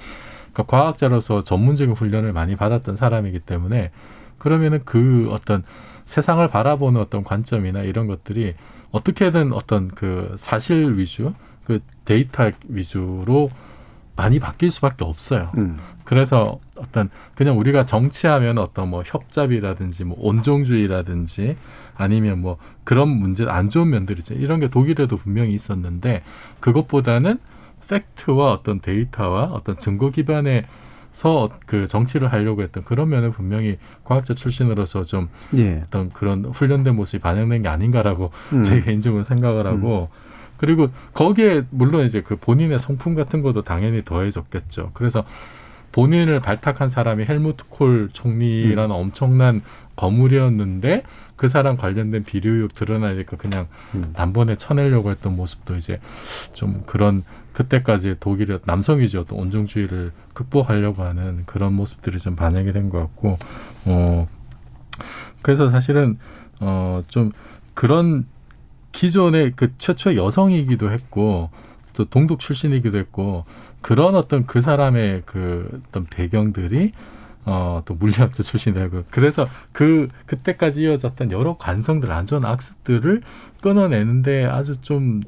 그러니까 과학자로서 전문적인 훈련을 많이 받았던 사람이기 때문에 그러면은 그 어떤 세상을 바라보는 어떤 관점이나 이런 것들이 어떻게든 어떤 그 사실 위주, 그 데이터 위주로 많이 바뀔 수밖에 없어요. 음. 그래서 어떤 그냥 우리가 정치하면 어떤 뭐 협잡이라든지 뭐 온정주의라든지 아니면 뭐 그런 문제 안 좋은 면들이죠. 이런 게 독일에도 분명히 있었는데 그것보다는 팩트와 어떤 데이터와 어떤 증거 기반에서 그 정치를 하려고 했던 그런 면을 분명히 과학자 출신으로서 좀 예. 어떤 그런 훈련된 모습이 반영된 게 아닌가라고 음. 제 개인적으로 생각을 하고 그리고 거기에 물론 이제 그 본인의 성품 같은 것도 당연히 더해졌겠죠. 그래서 본인을 발탁한 사람이 헬무트 콜 총리라는 음. 엄청난 거물이었는데 그 사람 관련된 비리 의혹 드러나니까 그냥 음. 단번에 쳐내려고 했던 모습도 이제 좀 그런 그때까지 독일의 남성 위주였던 온정주의를 극복하려고 하는 그런 모습들이 좀 반영이 된 것 같고 어 그래서 사실은 어 좀 그런 기존의 그 최초 여성이기도 했고 또 동독 출신이기도 했고 그런 어떤 그 사람의 그 어떤 배경들이 어, 또 물리학자 출신이고 그래서 그 그때까지 이어졌던 여러 관성들 안 좋은 악습들을 끊어내는데 아주 좀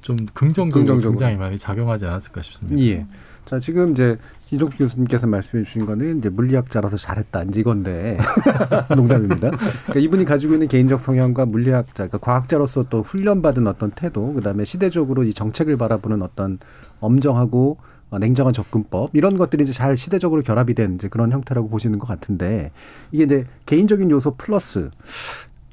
좀 긍정적으로, 긍정적으로. 굉장히 많이 작용하지 않았을까 싶습니다. 예. 자, 지금 이제 이종필 교수님께서 말씀해 주신 거는 이제 물리학자라서 잘했다. 이제 이건데. <laughs> 농담입니다. 그러니까 이분이 가지고 있는 개인적 성향과 물리학자, 그러니까 과학자로서 또 훈련받은 어떤 태도, 그 다음에 시대적으로 이 정책을 바라보는 어떤 엄정하고 어, 냉정한 접근법 이런 것들이 이제 잘 시대적으로 결합이 된 이제 그런 형태라고 보시는 것 같은데 이게 이제 개인적인 요소 플러스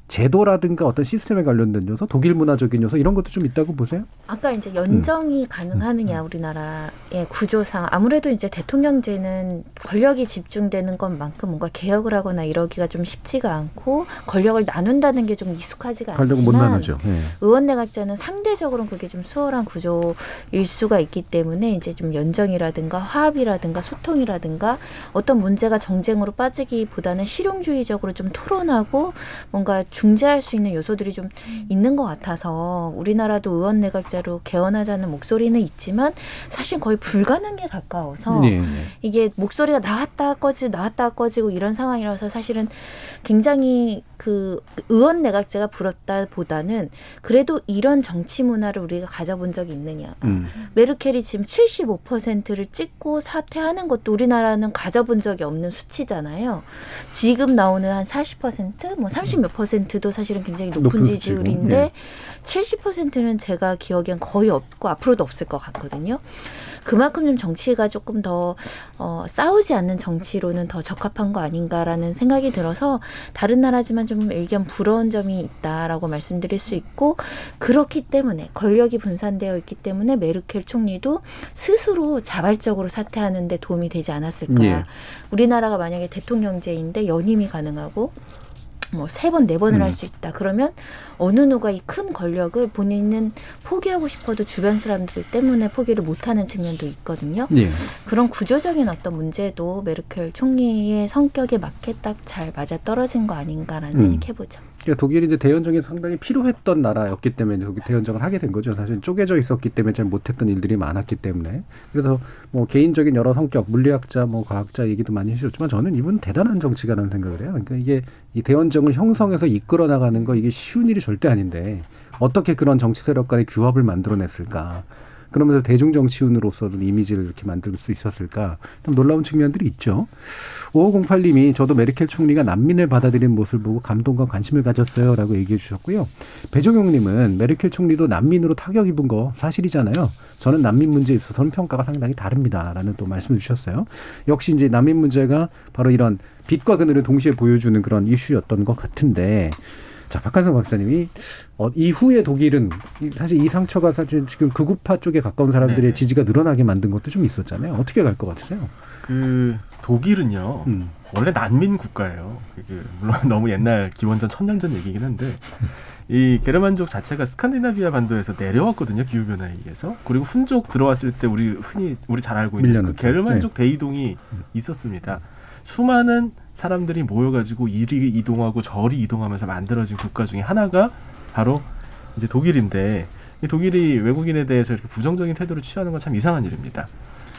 제도라든가 어떤 시스템에 관련된 요소, 독일 문화적인 요소 이런 것도 좀 있다고 보세요? 아까 이제 연정이 가능하느냐 우리나라의 구조상 아무래도 이제 대통령제는 권력이 집중되는 것만큼 뭔가 개혁을 하거나 이러기가 좀 쉽지가 않고 권력을 나눈다는 게 좀 익숙하지가 권력은 못 않지만 나누죠. 예. 의원내각제는 상대적으로는 그게 좀 수월한 구조일 수가 있기 때문에 이제 좀 연정이라든가 화합이라든가 소통이라든가 어떤 문제가 정쟁으로 빠지기보다는 실용주의적으로 좀 토론하고 뭔가 중재할 수 있는 요소들이 좀 있는 것 같아서 우리나라도 의원 내각제로 개헌하자는 목소리는 있지만 사실 거의 불가능에 가까워서 네, 네. 이게 목소리가 나왔다 꺼지고 나왔다 꺼지고 이런 상황이라서 사실은 굉장히 그 의원 내각제가 부럽다보다는 그래도 이런 정치 문화를 우리가 가져본 적이 있느냐. 음. 메르켈이 지금 75%를 찍고 사퇴하는 것도 우리나라는 가져본 적이 없는 수치잖아요. 지금 나오는 한 40%, 뭐 30몇 퍼센트도 사실은 굉장히 높은, 높은 지지율인데 예. 70%는 제가 기억엔 거의 없고 앞으로도 없을 것 같거든요. 그만큼 좀 정치가 조금 더 어, 싸우지 않는 정치로는 더 적합한 거 아닌가라는 생각이 들어서 다른 나라지만 좀 의견 부러운 점이 있다라고 말씀드릴 수 있고 그렇기 때문에 권력이 분산되어 있기 때문에 메르켈 총리도 스스로 자발적으로 사퇴하는 데 도움이 되지 않았을까. 예. 우리나라가 만약에 대통령제인데 연임이 가능하고 뭐 세 번 네 번을 음. 할수 있다. 그러면 어느 누가 이 큰 권력을 본인은 포기하고 싶어도 주변 사람들 때문에 포기를 못하는 측면도 있거든요. 예. 그런 구조적인 어떤 문제도 메르켈 총리의 성격에 맞게 딱 잘 맞아 떨어진 거 아닌가라는 음. 생각해보죠. 그러니까 독일이 이제 대연정이 상당히 필요했던 나라였기 때문에 대연정을 하게 된 거죠. 사실 쪼개져 있었기 때문에 잘 못했던 일들이 많았기 때문에. 그래서 뭐 개인적인 여러 성격, 물리학자, 뭐 과학자 얘기도 많이 해주셨지만 저는 이분 대단한 정치가라는 생각을 해요. 그러니까 이게 이 대연정을 형성해서 이끌어 나가는 거 이게 쉬운 일이 절대 아닌데 어떻게 그런 정치 세력 간의 규합을 만들어냈을까. 그러면서 대중정치인으로서도 이미지를 이렇게 만들 수 있었을까. 좀 놀라운 측면들이 있죠. 5508님이 저도 메르켈 총리가 난민을 받아들이는 모습을 보고 감동과 관심을 가졌어요. 라고 얘기해 주셨고요. 배종용님은 메르켈 총리도 난민으로 타격 입은 거 사실이잖아요. 저는 난민 문제에 있어서는 평가가 상당히 다릅니다. 라는 또 말씀을 주셨어요. 역시 이제 난민 문제가 바로 이런 빛과 그늘을 동시에 보여주는 그런 이슈였던 것 같은데 자, 박한성 박사님이 어, 이후에 독일은 이- 사실 이 상처가 사실 지금 극우파 쪽에 가까운 사람들의 네. 지지가 늘어나게 만든 것도 좀 있었잖아요. 어떻게 갈 것 같으세요? 그 독일은요 음. 원래 난민 국가예요. 그 물론 <laughs> 너무 옛날 기원전 천년 전 얘기긴 한데 이 게르만족 자체가 스칸디나비아 반도에서 내려왔거든요 기후 변화에 의해서 그리고 훈족 들어왔을 때 우리 흔히 우리 잘 알고 있는 그. 게르만족 네. 대이동이 있었습니다. 수많은 사람들이 모여가지고 이리 이동하고 저리 이동하면서 만들어진 국가 중에 하나가 바로 이제 독일인데 이 독일이 외국인에 대해서 이렇게 부정적인 태도를 취하는 건 참 이상한 일입니다.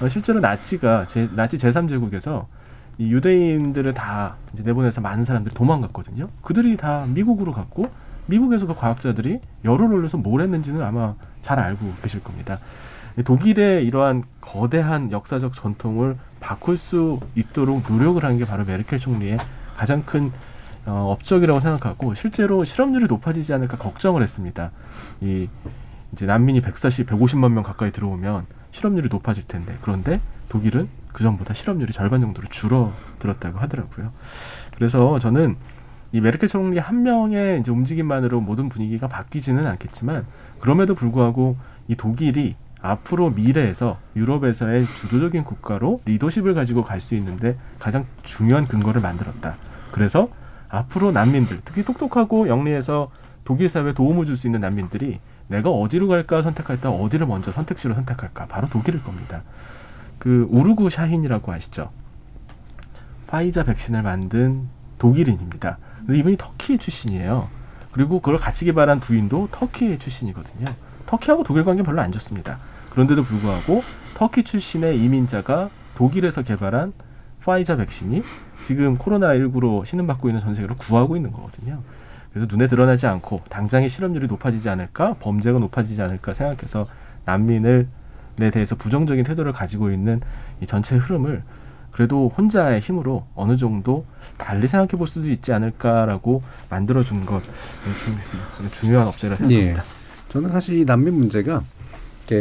어, 실제로 나치가 제, 나치 제3제국에서 이 유대인들을 다 이제 내보내서 많은 사람들이 도망갔거든요. 그들이 다 미국으로 갔고 미국에서 그 과학자들이 열을 올려서 뭘 했는지는 아마 잘 알고 계실 겁니다. 이 독일의 이러한 거대한 역사적 전통을 바꿀 수 있도록 노력을 한 게 바로 메르켈 총리의 가장 큰 어, 업적이라고 생각하고 실제로 실업률이 높아지지 않을까 걱정을 했습니다. 이 이제 난민이 140, 150만 명 가까이 들어오면 실업률이 높아질 텐데 그런데 독일은 그 전보다 실업률이 절반 정도로 줄어들었다고 하더라고요. 그래서 저는 이 메르켈 총리 한 명의 이제 움직임만으로 모든 분위기가 바뀌지는 않겠지만 그럼에도 불구하고 이 독일이 앞으로 미래에서 유럽에서의 주도적인 국가로 리더십을 가지고 갈 수 있는데 가장 중요한 근거를 만들었다. 그래서 앞으로 난민들, 특히 똑똑하고 영리해서 독일 사회에 도움을 줄 수 있는 난민들이 내가 어디로 갈까 선택할까 어디를 먼저 선택지로 선택할까 바로 독일일 겁니다. 그 우르구 샤힌이라고 아시죠? 파이자 백신을 만든 독일인입니다. 근데 이분이 터키 출신이에요. 그리고 그걸 같이 개발한 부인도 터키 출신이거든요. 터키하고 독일 관계 별로 안 좋습니다. 그런데도 불구하고 터키 출신의 이민자가 독일에서 개발한 화이자 백신이 지금 코로나19로 신음받고 있는 전 세계로 구하고 있는 거거든요. 그래서 눈에 드러나지 않고 당장의 실업률이 높아지지 않을까, 범죄가 높아지지 않을까 생각해서 난민을 에 대해서 부정적인 태도를 가지고 있는 이 전체 흐름을 그래도 혼자의 힘으로 어느 정도 달리 생각해 볼 수도 있지 않을까라고 만들어 준 것 중, 중요한 업체라 생각합니다. 예. 저는 사실 이 난민 문제가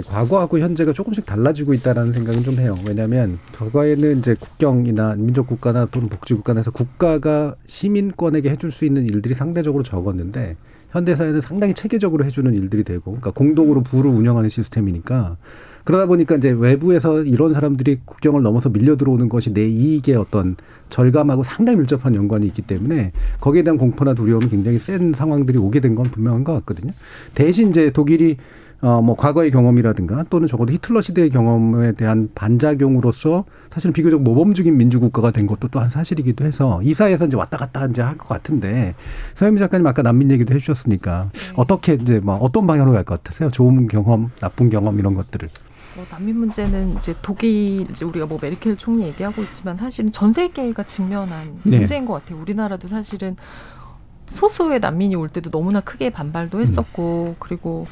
과거하고 현재가 조금씩 달라지고 있다라는 생각은 좀 해요. 왜냐하면 과거에는 이제 국경이나 민족 국가나 또는 복지 국가에서 국가가 시민권에게 해줄 수 있는 일들이 상대적으로 적었는데 현대 사회는 상당히 체계적으로 해주는 일들이 되고, 그러니까 공동으로 부를 운영하는 시스템이니까 그러다 보니까 이제 외부에서 이런 사람들이 국경을 넘어서 밀려 들어오는 것이 내 이익의 어떤 절감하고 상당히 밀접한 연관이 있기 때문에 거기에 대한 공포나 두려움이 굉장히 센 상황들이 오게 된 건 분명한 것 같거든요. 대신 이제 독일이 어, 뭐, 과거의 경험이라든가 또는 적어도 히틀러 시대의 경험에 대한 반작용으로서 사실은 비교적 모범적인 민주국가가 된 것도 또한 사실이기도 해서 이 사회에서 이제 왔다 갔다 이제 할 것 같은데 서현미 작가님 아까 난민 얘기도 해주셨으니까 어떻게 이제 뭐 어떤 방향으로 갈 것 같으세요? 좋은 경험, 나쁜 경험 이런 것들을. 뭐 난민 문제는 이제 독일 이제 우리가 뭐 메르켈 총리 얘기하고 있지만 사실은 전 세계가 직면한 네. 문제인 것 같아요. 우리나라도 사실은 소수의 난민이 올 때도 너무나 크게 반발도 했었고 그리고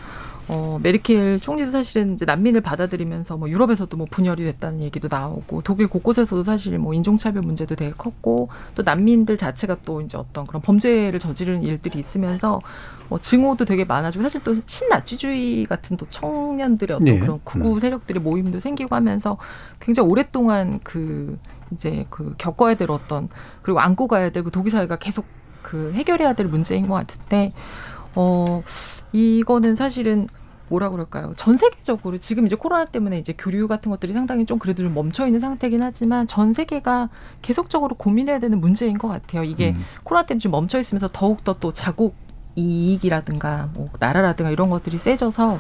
어, 메르켈 총리도 사실은 이제 난민을 받아들이면서 뭐 유럽에서도 뭐 분열이 됐다는 얘기도 나오고 독일 곳곳에서도 사실 뭐 인종차별 문제도 되게 컸고 또 난민들 자체가 또 이제 어떤 그런 범죄를 저지르는 일들이 있으면서 어, 증오도 되게 많아지고 사실 또 신나치주의 같은 또 청년들의 어떤 네. 그런 구구 세력들의 모임도 생기고 하면서 굉장히 오랫동안 그 이제 그 겪어야 될 어떤 그리고 안고 가야 될 그 독일 사회가 계속 그 해결해야 될 문제인 것 같은데 어 이거는 사실은 뭐라 그럴까요? 전 세계적으로 지금 이제 코로나 때문에 이제 교류 같은 것들이 상당히 좀 그래도 좀 멈춰 있는 상태긴 하지만 전 세계가 계속적으로 고민해야 되는 문제인 것 같아요. 이게 음. 코로나 때문에 지금 멈춰 있으면서 더욱 더 또 자국 이익이라든가 뭐 나라라든가 이런 것들이 세져서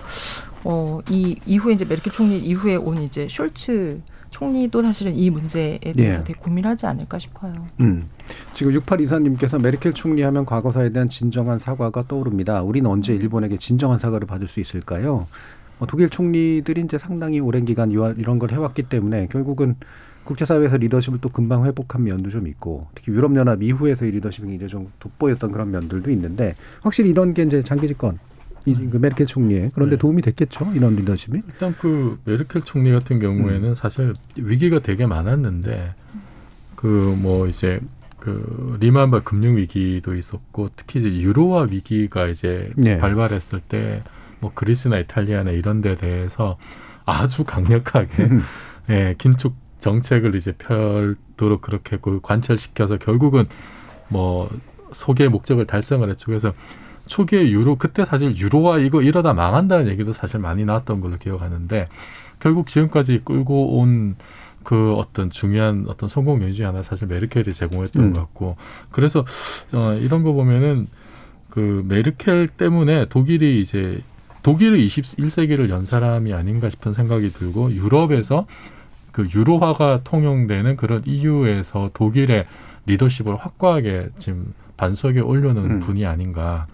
어 이 이후에 이제 메르켈 총리 이후에 온 이제 숄츠 총리도 사실은 이 문제에 대해서 예. 되게 고민하지 않을까 싶어요. 음. 지금 6824님께서 메르켈 총리하면 과거사에 대한 진정한 사과가 떠오릅니다. 우리는 언제 일본에게 진정한 사과를 받을 수 있을까요? 뭐 독일 총리들이 이제 상당히 오랜 기간 이런 걸 해왔기 때문에 결국은 국제사회에서 리더십을 또 금방 회복한 면도 좀 있고 특히 유럽연합 이후에서의 리더십이 이제 좀 돋보였던 그런 면들도 있는데 확실히 이런 게 이제 장기 집권 이 그 메르켈 총리의 그런데 네. 도움이 됐겠죠 이런 리더십이 일단 그 메르켈 총리 같은 경우에는 사실 위기가 되게 많았는데 그 뭐 이제 그 리만발 금융 위기도 있었고 특히 이제 유로화 위기가 이제 네. 발발했을 때 뭐 그리스나 이탈리아나 이런 데 대해서 아주 강력하게 <laughs> 예, 긴축 정책을 이제 펼도록 그렇게 그 관철시켜서 결국은 뭐 소기의 목적을 달성을 했죠. 그래서 초기에 유로 그때 사실 유로화 이거 이러다 망한다는 얘기도 사실 많이 나왔던 걸로 기억하는데 결국 지금까지 끌고 온 그 어떤 중요한 어떤 성공 요인 중에 하나 사실 메르켈이 제공했던 음. 것 같고 그래서 어 이런 거 보면은 그 메르켈 때문에 독일이 이제 독일의 21세기를 연 사람이 아닌가 싶은 생각이 들고 유럽에서 그 유로화가 통용되는 그런 EU에서 독일의 리더십을 확고하게 지금 반석에 올려놓은 음. 분이 아닌가.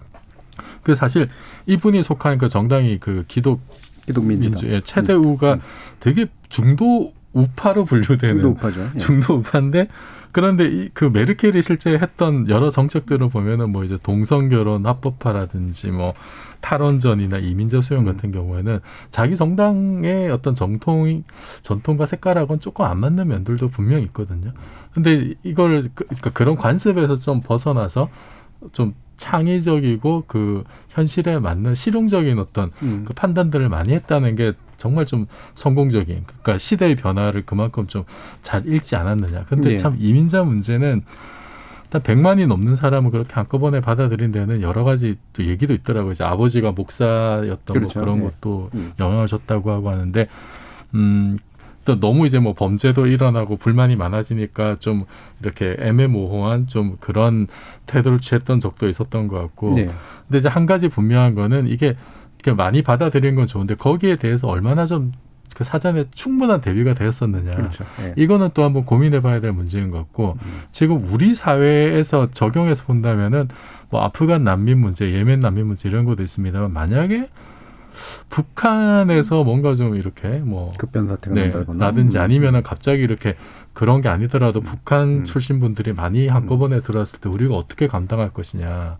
그 사실 이분이 속한 그 정당이 그 기독 기독민주당 민주의 최대 우가 되게 중도 우파로 분류되는 중도 우파죠. 예. 중도 우파인데 그런데 이 그 메르켈이 실제 했던 여러 정책들을 보면은 뭐 이제 동성 결혼 합법화라든지 뭐 탈원전이나 이민자 수용 같은 경우에는 자기 정당의 어떤 정통 전통과 색깔하고는 조금 안 맞는 면들도 분명히 있거든요. 근데 이걸 그- 그러니까 그런 관습에서 좀 벗어나서 좀 창의적이고 그 현실에 맞는 실용적인 어떤 음. 그 판단들을 많이 했다는 게 정말 좀 성공적인 그러니까 시대의 변화를 그만큼 좀 잘 읽지 않았느냐. 근데 예. 참 이민자 문제는 일단 100만이 넘는 사람을 그렇게 한꺼번에 받아들인 데는 여러 가지 또 얘기도 있더라고요. 이제 아버지가 목사였던 그렇죠. 뭐 그런 예. 것도 음. 영향을 줬다고 하고 하는데 음. 또 너무 이제 뭐 범죄도 일어나고 불만이 많아지니까 좀 이렇게 애매모호한 좀 그런 태도를 취했던 적도 있었던 것 같고 네. 근데 이제 한 가지 분명한 거는 이게 많이 받아들이는 건 좋은데 거기에 대해서 얼마나 좀 그 사전에 충분한 대비가 되었었느냐. 그렇죠. 예. 이거는 또 한번 고민해봐야 될 문제인 것 같고 지금 우리 사회에서 적용해서 본다면은 뭐 아프간 난민 문제, 예멘 난민 문제 이런 것도 있습니다만 만약에 북한에서 뭔가 좀 이렇게 뭐 급변 사태가 네, 난다거나 라든지 음. 아니면은 갑자기 이렇게 그런 게 아니더라도 북한 출신 분들이 많이 한꺼번에 들어왔을 때 우리가 어떻게 감당할 것이냐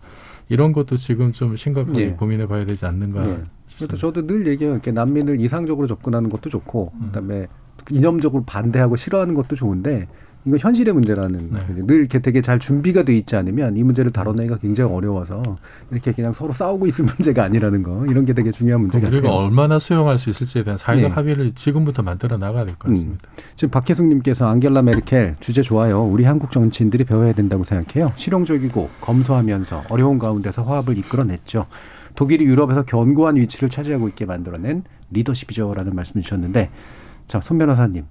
이런 것도 지금 좀 심각하게 예. 고민해 봐야 되지 않는가. 예. 그래서 저도 늘 얘기해요. 이렇게 난민을 이상적으로 접근하는 것도 좋고, 그다음에 이념적으로 반대하고 싫어하는 것도 좋은데 이건 현실의 문제라는 거죠. 늘 이렇게 되게 잘 준비가 돼 있지 않으면 이 문제를 다뤄내기가 굉장히 어려워서 이렇게 그냥 서로 싸우고 있을 <laughs> 문제가 아니라는 거 이런 게 되게 중요한 문제 우리가 같아요. 얼마나 수용할 수 있을지에 대한 사회적 네. 합의를 지금부터 만들어 나가야 될 것 같습니다. 음. 지금 박혜숙님께서 안겔라 메르켈 주제 좋아요. 우리 한국 정치인들이 배워야 된다고 생각해요. 실용적이고 검소하면서 어려운 가운데서 화합을 이끌어냈죠. 독일이 유럽에서 견고한 위치를 차지하고 있게 만들어낸 리더십이죠라는 말씀 주셨는데, 자 손 변호사님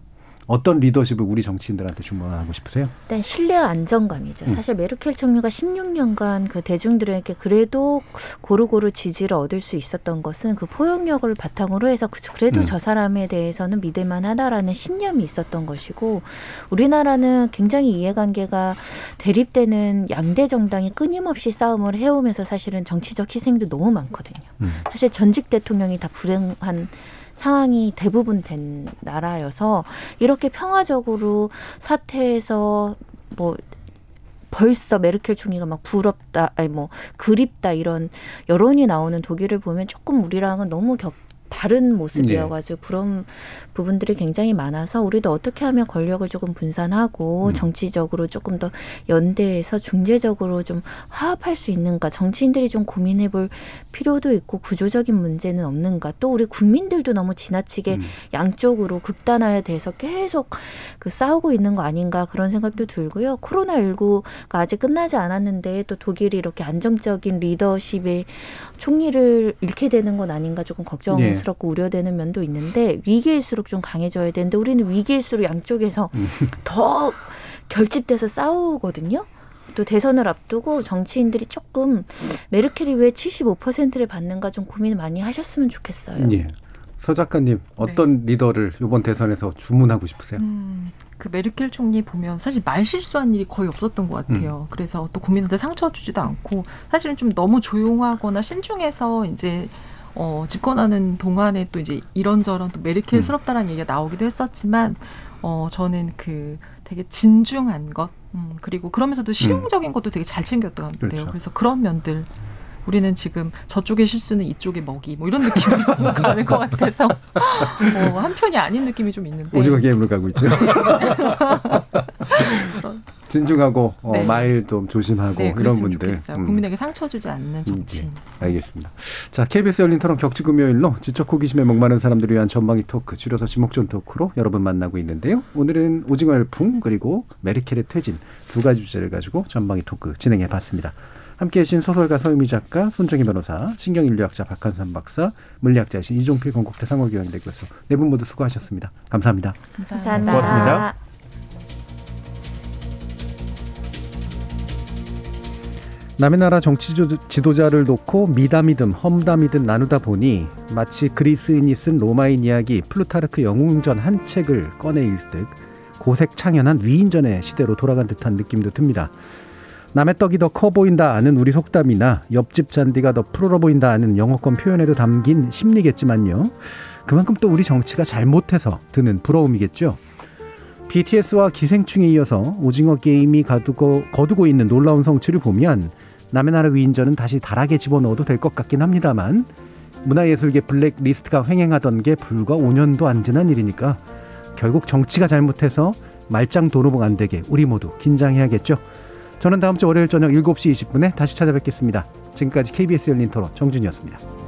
어떤 리더십을 우리 정치인들한테 주문하고 싶으세요? 일단 신뢰와 안정감이죠. 음. 사실 메르켈 총리가 16년간 그 대중들에게 그래도 고루고루 지지를 얻을 수 있었던 것은 그 포용력을 바탕으로 해서 그- 그래도 음. 저 사람에 대해서는 믿을만하다라는 신념이 있었던 것이고 우리나라는 굉장히 이해관계가 대립되는 양대 정당이 끊임없이 싸움을 해오면서 사실은 정치적 희생도 너무 많거든요. 사실 전직 대통령이 다 불행한 상황이 대부분 된 나라여서 이렇게 평화적으로 사퇴해서 뭐 벌써 메르켈 총리가 막 부럽다, 아니 뭐 그립다 이런 여론이 나오는 독일을 보면 조금 우리랑은 너무 격 다른 모습이어가지고 그런 부분들이 굉장히 많아서 우리도 어떻게 하면 권력을 조금 분산하고 정치적으로 조금 더 연대해서 중재적으로 좀 화합할 수 있는가 정치인들이 좀 고민해 볼 필요도 있고 구조적인 문제는 없는가 또 우리 국민들도 너무 지나치게 양쪽으로 극단화에 대해서 계속 그 싸우고 있는 거 아닌가 그런 생각도 들고요. 코로나 19가 아직 끝나지 않았는데 또 독일이 이렇게 안정적인 리더십의 총리를 잃게 되는 건 아닌가 조금 걱정스럽고 우려되는 면도 있는데 위기일수록 좀 강해져야 되는데 우리는 위기일수록 양쪽에서 <laughs> 더 결집돼서 싸우거든요. 또 대선을 앞두고 정치인들이 조금 메르켈이 왜 75%를 받는가 좀 고민 많이 하셨으면 좋겠어요. 예. 서 작가님 어떤 리더를 이번 대선에서 주문하고 싶으세요? 음, 그 메르켈 총리 보면 사실 말 실수한 일이 거의 없었던 것 같아요. 그래서 또 국민한테 상처 주지도 않고 사실은 좀 너무 조용하거나 신중해서 이제 어, 집권하는 동안에 또 이제 이런저런 또 메르켈스럽다라는 얘기가 나오기도 했었지만 어, 저는 그 되게 진중한 것 음, 그리고 그러면서도 실용적인 것도 되게 잘 챙겼던 것 같아요. 그렇죠. 그래서 그런 면들 우리는 지금 저쪽의 실수는 이쪽의 먹이 뭐 이런 느낌으로 <laughs> 가는 것 같아서 어, 한편이 아닌 느낌이 좀 있는데 오징어 게임으로 가고 있죠. <laughs> 진중하고 어, 네. 말좀 조심하고 네, 이런 분들. 좋겠어요. 음. 국민에게 상처 주지 않는 정치인. 알겠습니다. 자, KBS 열린 토론 격주 금요일로 지적 호기심에 목마른 사람들을 위한 전방위 토크, 줄여서 지목전 토크로 여러분 만나고 있는데요. 오늘은 오징어 열풍 그리고 메르켈의 퇴진 두 가지 주제를 가지고 전방위 토크 진행해 봤습니다. 함께 해주신 소설가 서유미 작가, 손정희 변호사, 신경인류학자 박한선 박사, 물리학자이신 이종필 건국대 상허교양대 교수 네 분 모두 수고하셨습니다. 감사합니다. 감사합니다. 고맙습니다. 남의 나라 정치 지도- 지도자를 놓고 미담이든 험담이든 나누다 보니 마치 그리스인이 쓴 로마인 이야기 플루타르크 영웅전 한 책을 꺼내 읽듯 고색 창연한 위인전의 시대로 돌아간 듯한 느낌도 듭니다. 남의 떡이 더 커 보인다 아는 우리 속담이나 옆집 잔디가 더 푸르러 보인다 아는 영어권 표현에도 담긴 심리겠지만요. 그만큼 또 우리 정치가 잘못해서 드는 부러움이겠죠. BTS와 기생충에 이어서 오징어 게임이 가두고, 거두고 있는 놀라운 성취를 보면 남의 나라 위인전은 다시 다락에 집어넣어도 될 것 같긴 합니다만 문화예술계 블랙리스트가 횡행하던 게 불과 5년도 안 지난 일이니까 결국 정치가 잘못해서 말짱 도루묵 안 되게 우리 모두 긴장해야겠죠. 저는 다음 주 월요일 저녁 7시 20분에 다시 찾아뵙겠습니다. 지금까지 KBS 열린 토론 정준이었습니다.